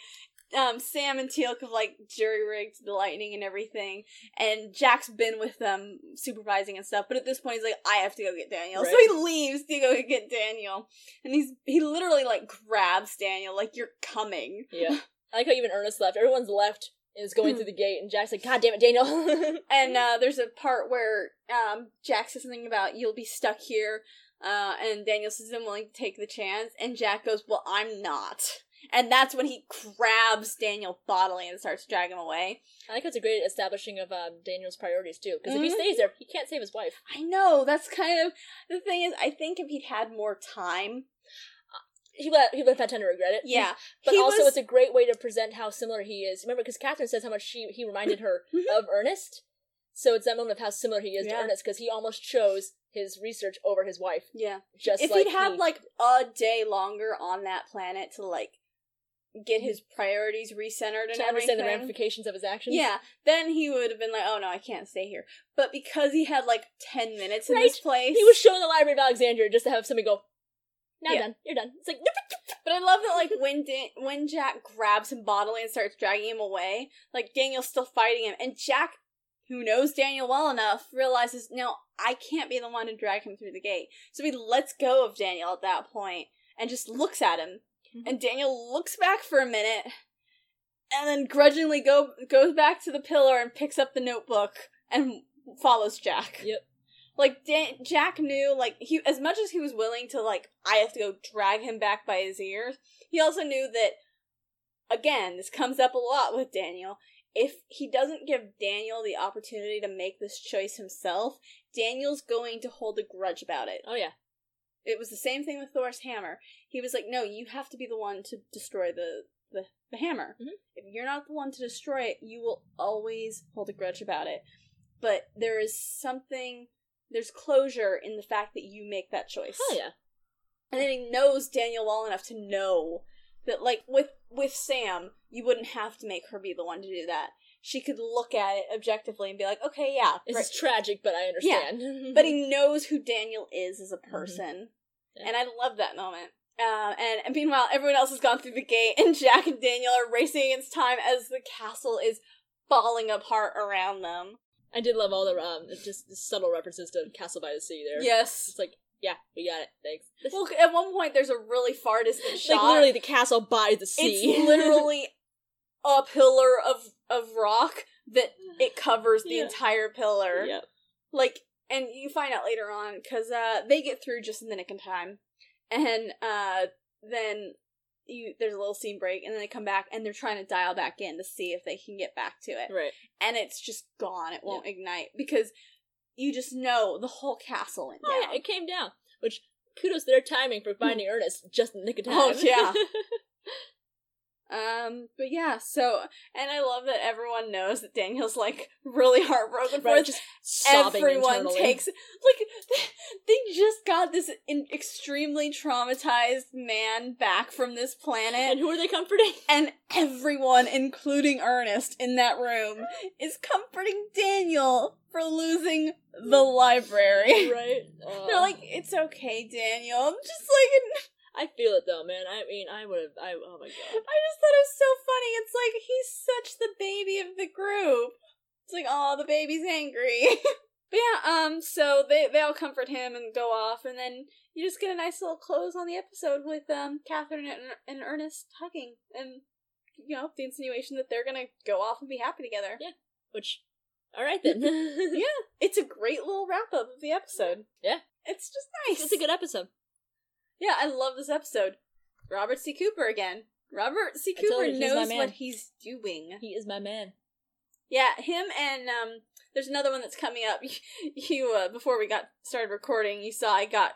um, Sam and Teal'c have like jury rigged the lightning and everything, and Jack's been with them supervising and stuff. But at this point, he's like, I have to go get Daniel. So he leaves to go get Daniel, and he's he literally like grabs Daniel, like you're coming. Yeah. I like how even Ernest left. Everyone's left is going through the gate, and Jack's like, God damn it, Daniel. And uh, there's a part where um, Jack says something about you'll be stuck here, uh, and Daniel says I'm willing to take the chance, and Jack goes, "Well, I'm not." And that's when he grabs Daniel bodily and starts dragging him away. I think it's a great establishing of um, Daniel's priorities too. Because if he Mhm. stays there, he can't save his wife. I know that's kind of the thing is I think if he'd had more time, he would he would have had time to regret it. Yeah, but he also was- it's a great way to present how similar he is. Remember, because Catherine says how much she he reminded her Mhm. of Ernest. So it's that moment of how similar he is Yeah. to Ernest because he almost chose his research over his wife. yeah. Just if like he'd had he- like a day longer on that planet to like get his priorities recentered and to understand the ramifications of his actions. Yeah, then he would have been like, "Oh no, I can't stay here." But because he had like ten minutes in Right. this place, he was shown the Library of Alexandria just to have somebody go, "Now Yeah. done, you're done." It's like But I love that, like when Dan- when Jack grabs him bodily and starts dragging him away, like Daniel's still fighting him, and Jack, who knows Daniel well enough, realizes no, I can't be the one to drag him through the gate. So he lets go of Daniel at that point and just looks at him, Mhm. and Daniel looks back for a minute, and then grudgingly go goes back to the pillar and picks up the notebook and follows Jack. Yep. Like Dan- Jack knew, like he as much as he was willing to, like I have to go drag him back by his ears. He also knew that, again, this comes up a lot with Daniel. If he doesn't give Daniel the opportunity to make this choice himself, Daniel's going to hold a grudge about it. "Oh yeah, It was the same thing with Thor's hammer. He was like, "No, you have to be the one to destroy the the, the hammer. Mhm. If you're not the one to destroy it, you will always hold a grudge about it." But there is something there's closure in the fact that you make that choice. hell yeah." And then he knows Daniel well enough to know that like with with Sam, you wouldn't have to make her be the one to do that. She could look at it objectively and be like, "Okay, yeah, This right." is tragic, but I understand. but he knows who Daniel is as a person, Mm-hmm. Yeah. and I love that moment. Uh, and, and meanwhile, everyone else has gone through the gate, and Jack and Daniel are racing against time as the castle is falling apart around them. I did love all the um just the subtle references to Castle by the Sea there. Yes. It's like, yeah, we got it. Thanks. Well, at one point, there's a really far distant shot. like literally the castle by the sea. it's literally a pillar of of rock that it covers the Yeah. entire pillar. Yep. like and you find out later on because uh they get through just in the nick of time and uh then you there's a little scene break and then they come back and they're trying to dial back in to see if they can get back to it Right. and it's just gone it won't ignite because you just know the whole castle went Oh down yeah, it came down. Which kudos to their timing for finding Ernest just in the nick of time. Oh, yeah. um but yeah so and i love that everyone knows that daniel's like really heartbroken for right, just sobbing everyone internally. takes like they just got this in- extremely traumatized man back from this And planet who are they comforting? and everyone including ernest in that room is comforting daniel for losing the library right. they're Uh, like it's okay daniel i'm just like I feel it though, man. I mean, I would have. I oh my god. i just thought it was so funny it's like he's such the baby of the group it's like oh the baby's angry But yeah, um, so they they all comfort him and go off, and then you just get a nice little close on the episode with um Catherine and, and Ernest hugging, and you know the insinuation that they're gonna go off and be happy together. Yeah. Which, all right then. Yeah, it's a great little wrap up of the episode. Yeah. it's just nice. It's a good episode. Yeah, I love this episode. Robert C. Cooper again. Robert C. Cooper you, knows what he's doing. He is my man. Yeah, him and um there's another one that's coming up. You uh before we got started recording, you saw I got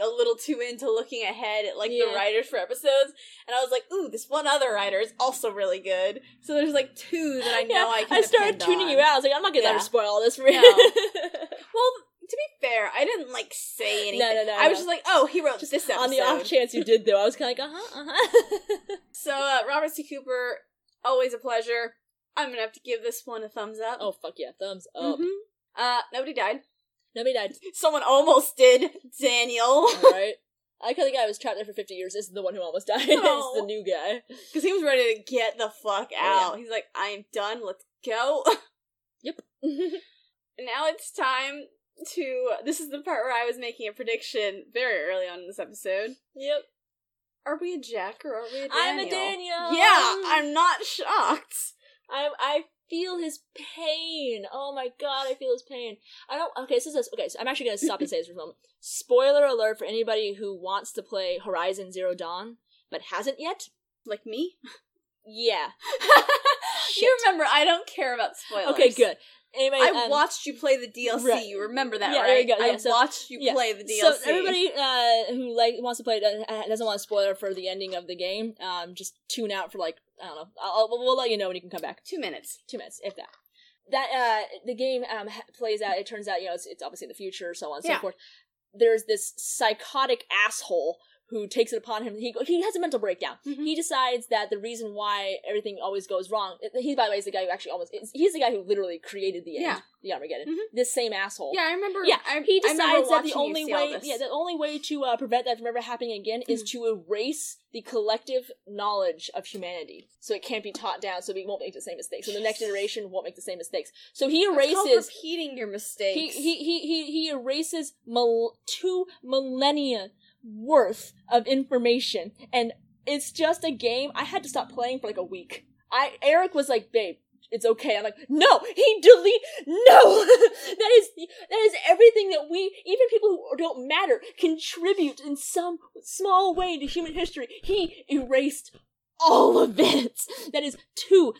a little too into looking ahead at like Yeah. the writers for episodes and I was like, "Ooh, this one other writer is also really good." So there's like two that I know I can I started tuning on. you out. I was like, I'm not gonna Yeah. her spoil all this for you. No. Well, to be fair, I didn't like say anything. No, no, no, I was no. just like, "Oh, he wrote Just this episode." on the off chance you did, though, I was kind of like, uh huh, uh huh. So, uh, Robert C. Cooper, always a pleasure. I'm gonna have to give this one a thumbs up. oh fuck yeah, thumbs up. Mhm. Uh, nobody died. Nobody died. Someone almost did. Daniel, All right. I how the guy was trapped there for 50 years. This is the one who almost died. Oh. it's the new guy. because he was ready to get the fuck Oh, yeah. out. He's like, "I'm done. Let's go." Yep. now it's time to. This is the part where I was making a prediction very early on in this episode. yep. Are we a Jack or are we a Daniel? I'm a Daniel. Yeah, I'm not shocked. I I feel his pain. Oh my god, I feel his pain. I don't. Okay, so this is okay. So I'm actually gonna stop and say this for a moment. Spoiler alert for anybody who wants to play Horizon Zero Dawn but hasn't yet. Like me? Yeah. you remember, I don't care about spoilers. Okay, good. Anyway, I um, watched you play the DLC. right. You remember that, Yeah, right? there you go. I Yeah, so- watched you yeah. play the DLC. So everybody uh, who like wants to play it uh, doesn't want to spoil for the ending of the game. Um, just tune out for like I don't know. I'll, I'll- we'll let you know when you can come back. two minutes. Two minutes, if that. That uh, the game um plays out. It turns out you know it's, it's obviously in the future, so on and so forth. There's this psychotic asshole who takes it upon him. He he has a mental breakdown. Mhm. He decides that the reason why everything always goes wrong. He by the way is the guy who actually almost he's the guy who literally created the end, Yeah. the Armageddon. Mhm. This same asshole. Yeah, I remember. Yeah, I, he decides that the only way, yeah, the only way to uh, prevent that from ever happening again is Hmm. to erase the collective knowledge of humanity, so it can't be taught down, so we won't make the same mistakes. So the next generation won't make the same mistakes. So he erases. repeating your He, mistakes. he he he he erases mil- two millennia worth of information, and it's just a game. I had to stop playing for like a week. I Eric was like, "Babe, it's okay." I'm like, "No, he delete. No, that is that is everything that we, even people who don't matter, contribute in some small way to human history. He erased all of it. That is two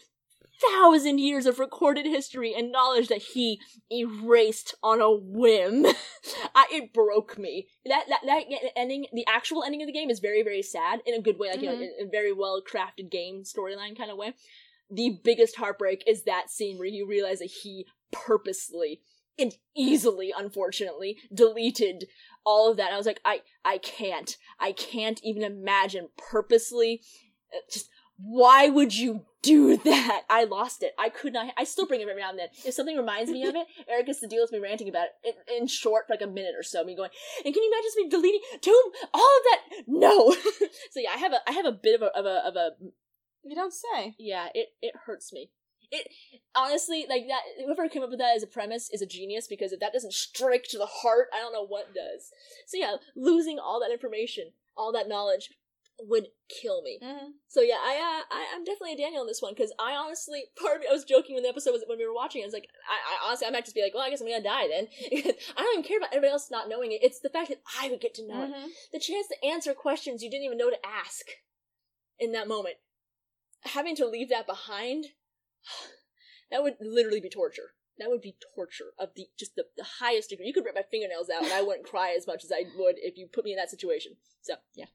thousand years of recorded history and knowledge that he erased on a whim. I, it broke me. That, that that ending, the actual ending of the game is very very sad in a good way, like you know, Mhm. in a very well crafted game storyline kind of way. The biggest heartbreak is that scene where you realize that he purposely and easily, unfortunately, deleted all of that. I was like, I I can't, I can't even imagine purposely. uh, Just why would you do that? I lost it. I could not. I still bring it every now and then. If something reminds me of it, Eric gets to deal with me ranting about it in, in short, for like a minute or so. Me going, and can you imagine me deleting Tomb? All of that? No. so yeah, I have a I have a bit of a of a of a you don't say. yeah. It it hurts me. It honestly like that. Whoever came up with that as a premise is a genius because if that doesn't strike to the heart, I don't know what does. So yeah, losing all that information, all that knowledge, would kill me. Mm-hmm. So yeah, I, uh, I I'm definitely a Daniel on this one because I honestly, part of me, I was joking when the episode was when we were watching. it, I was like, I, I honestly, I might just be like, well, I guess I'm gonna die then. I don't even care about everybody else not knowing it. It's the fact that I would get to know it, Mm-hmm. the chance to answer questions you didn't even know to ask in that moment. Having to leave that behind, that would literally be torture. That would be torture of the just the, the highest degree. You could rip my fingernails out and I wouldn't cry as much as I would if you put me in that situation. So yeah.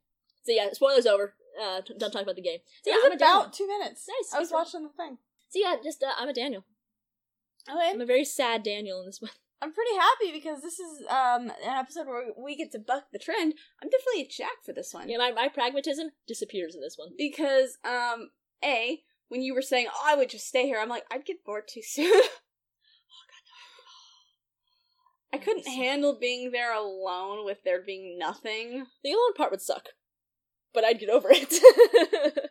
So yeah, spoilers over. Uh, t- don't talk about the game. So yeah, it I'm was a about two minutes. Nice, I was watching the thing. So yeah, just uh, I'm a Daniel. Okay. I'm a very sad Daniel in this one. I'm pretty happy because this is um an episode where we get to buck the trend. I'm definitely a Jack for this one. Yeah, my, my pragmatism disappears in this one. Because um A, when you were saying, Oh, I would just stay here, I'm like, I'd get bored too soon. Oh, God, no. I couldn't handle being there alone with there being nothing. The alone part would suck, but I'd get over it.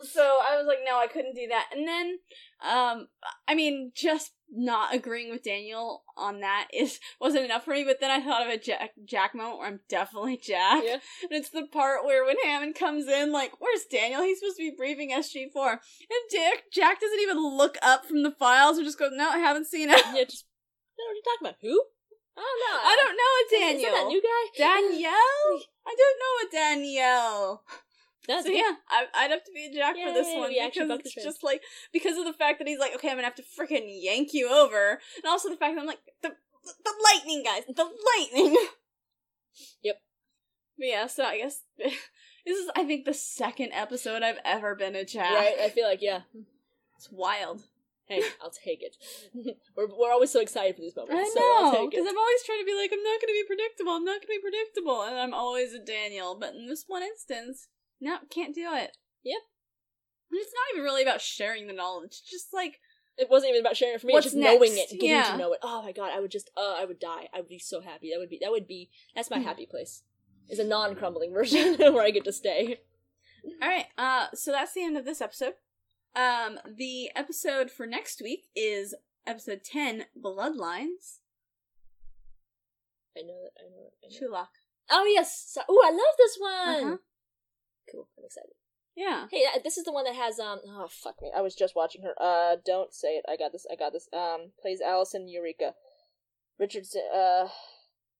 So I was like, no, I couldn't do that. And then, um, I mean, just not agreeing with Daniel on that is wasn't enough for me. But then I thought of a Jack, Jack moment where I'm definitely Jack, Yeah. and it's the part where when Hammond comes in, like, where's Daniel? He's supposed to be briefing SG Four, and Jack Jack doesn't even look up from the files or just goes, no, I haven't seen it. yeah, just what are you talking about? Who? Oh, I don't know. I don't know a Is that Daniel. that new guy? Danielle? I don't know a Danielle. That's so yeah, I, I'd have to be a Jack for this one because it's just like because of the fact that he's like, okay, I'm gonna have to freaking yank you over, and also the fact that I'm like the the lightning guys, the lightning. Yep. But yeah, so I guess this is I think the second episode I've ever been a Jack. Right? I feel like yeah. It's wild. Hey, I'll take it. we're we're always so excited for these moments. I so I'll know because. I'm always trying to be like, I'm not gonna be predictable. I'm not gonna be predictable, and I'm always a Daniel. But in this one instance, no, can't do it. Yep. And It's not even really about sharing the knowledge. It's just like It wasn't even about sharing it for me. What's it's just knowing it, getting Yeah. to know it. Oh my god, I would just, uh, I would die. I would be so happy. That would be, that would be, that's my Hmm. happy place. Is a non-crumbling version where I get to stay. All right, uh, so that's the end of this episode. Um, the episode for next week is episode ten, Bloodlines. I know that. I know that. I know. Chulak. Oh yes. Ooh, I love this one. Uh-huh. Cool. I'm excited. Yeah. Hey, uh, this is the one that has um. Oh fuck me! I was just watching her. Uh, don't say it. I got this. I got this. Um, plays Allison Eureka. Richardson. Uh,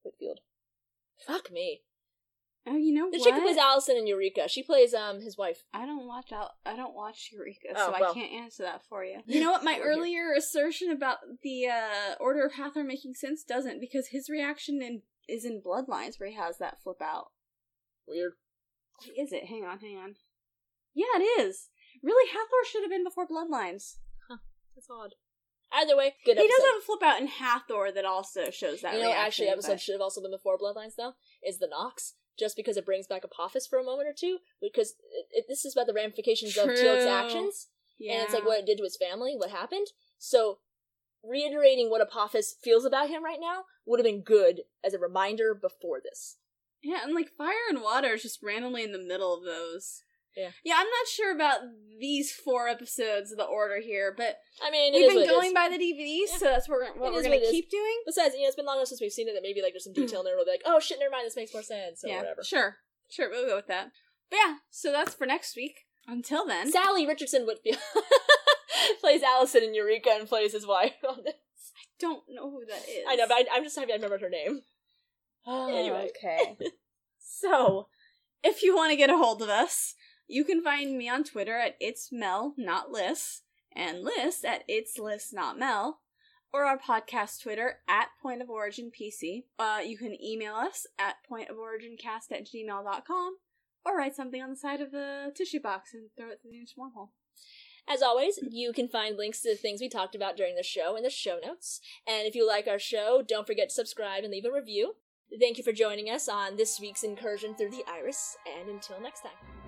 Whitfield. Fuck me. Oh, you know The what? chick who plays Allison in Eureka. She plays um his wife. I don't watch out. I don't watch Eureka, Oh, so well. I can't answer that for you. You know what? My We're here. earlier assertion about the uh, Order of Hathor making sense doesn't because his reaction in is in Bloodlines where he has that flip out. Weird. Is it? Hang on, hang on. Yeah, it is. Really, Hathor should have been before Bloodlines. That's odd. Either way, good He episode. does have a flip out in Hathor that also shows that. you know, reaction, actually, episode but- should have also been before Bloodlines, though. Is the Nox just because it brings back Apophis for a moment or two? Because it, it, this is about the ramifications of Teal'c's actions, yeah. and it's like what it did to his family, what happened. So, reiterating what Apophis feels about him right now would have been good as a reminder before this. Yeah, and like fire and water is just randomly in the middle of those. Yeah. Yeah, I'm not sure about these four episodes of the order here, but I mean, we've been going by the DVDs, Yeah. so that's what we're, what we're it is. keep doing. Besides, you know, it's been long enough since we've seen it that maybe like there's some detail in there. We'll be like, oh shit, never mind. This makes more sense. or yeah, whatever. sure, sure, we'll go with that. But yeah, so that's for next week. Until then, Salli Richardson Whitfield plays Allison in Eureka and plays his wife on this. I don't know who that is. I know, but I, I'm just happy I remembered her name. Oh, anyway. okay. so, if you want to get a hold of us, you can find me on Twitter at it's Mel, not Liz, and Liz at it's Liz, not Mel, or our podcast Twitter at Point of Origin PC. Uh, you can email us at pointoforigincast at gmail.com or write something on the side of the tissue box and throw it through the nearest wormhole. As always, you can find links to the things we talked about during the show in the show notes. And if you like our show, don't forget to subscribe and leave a review. Thank you for joining us on this week's incursion through the iris, and until next time.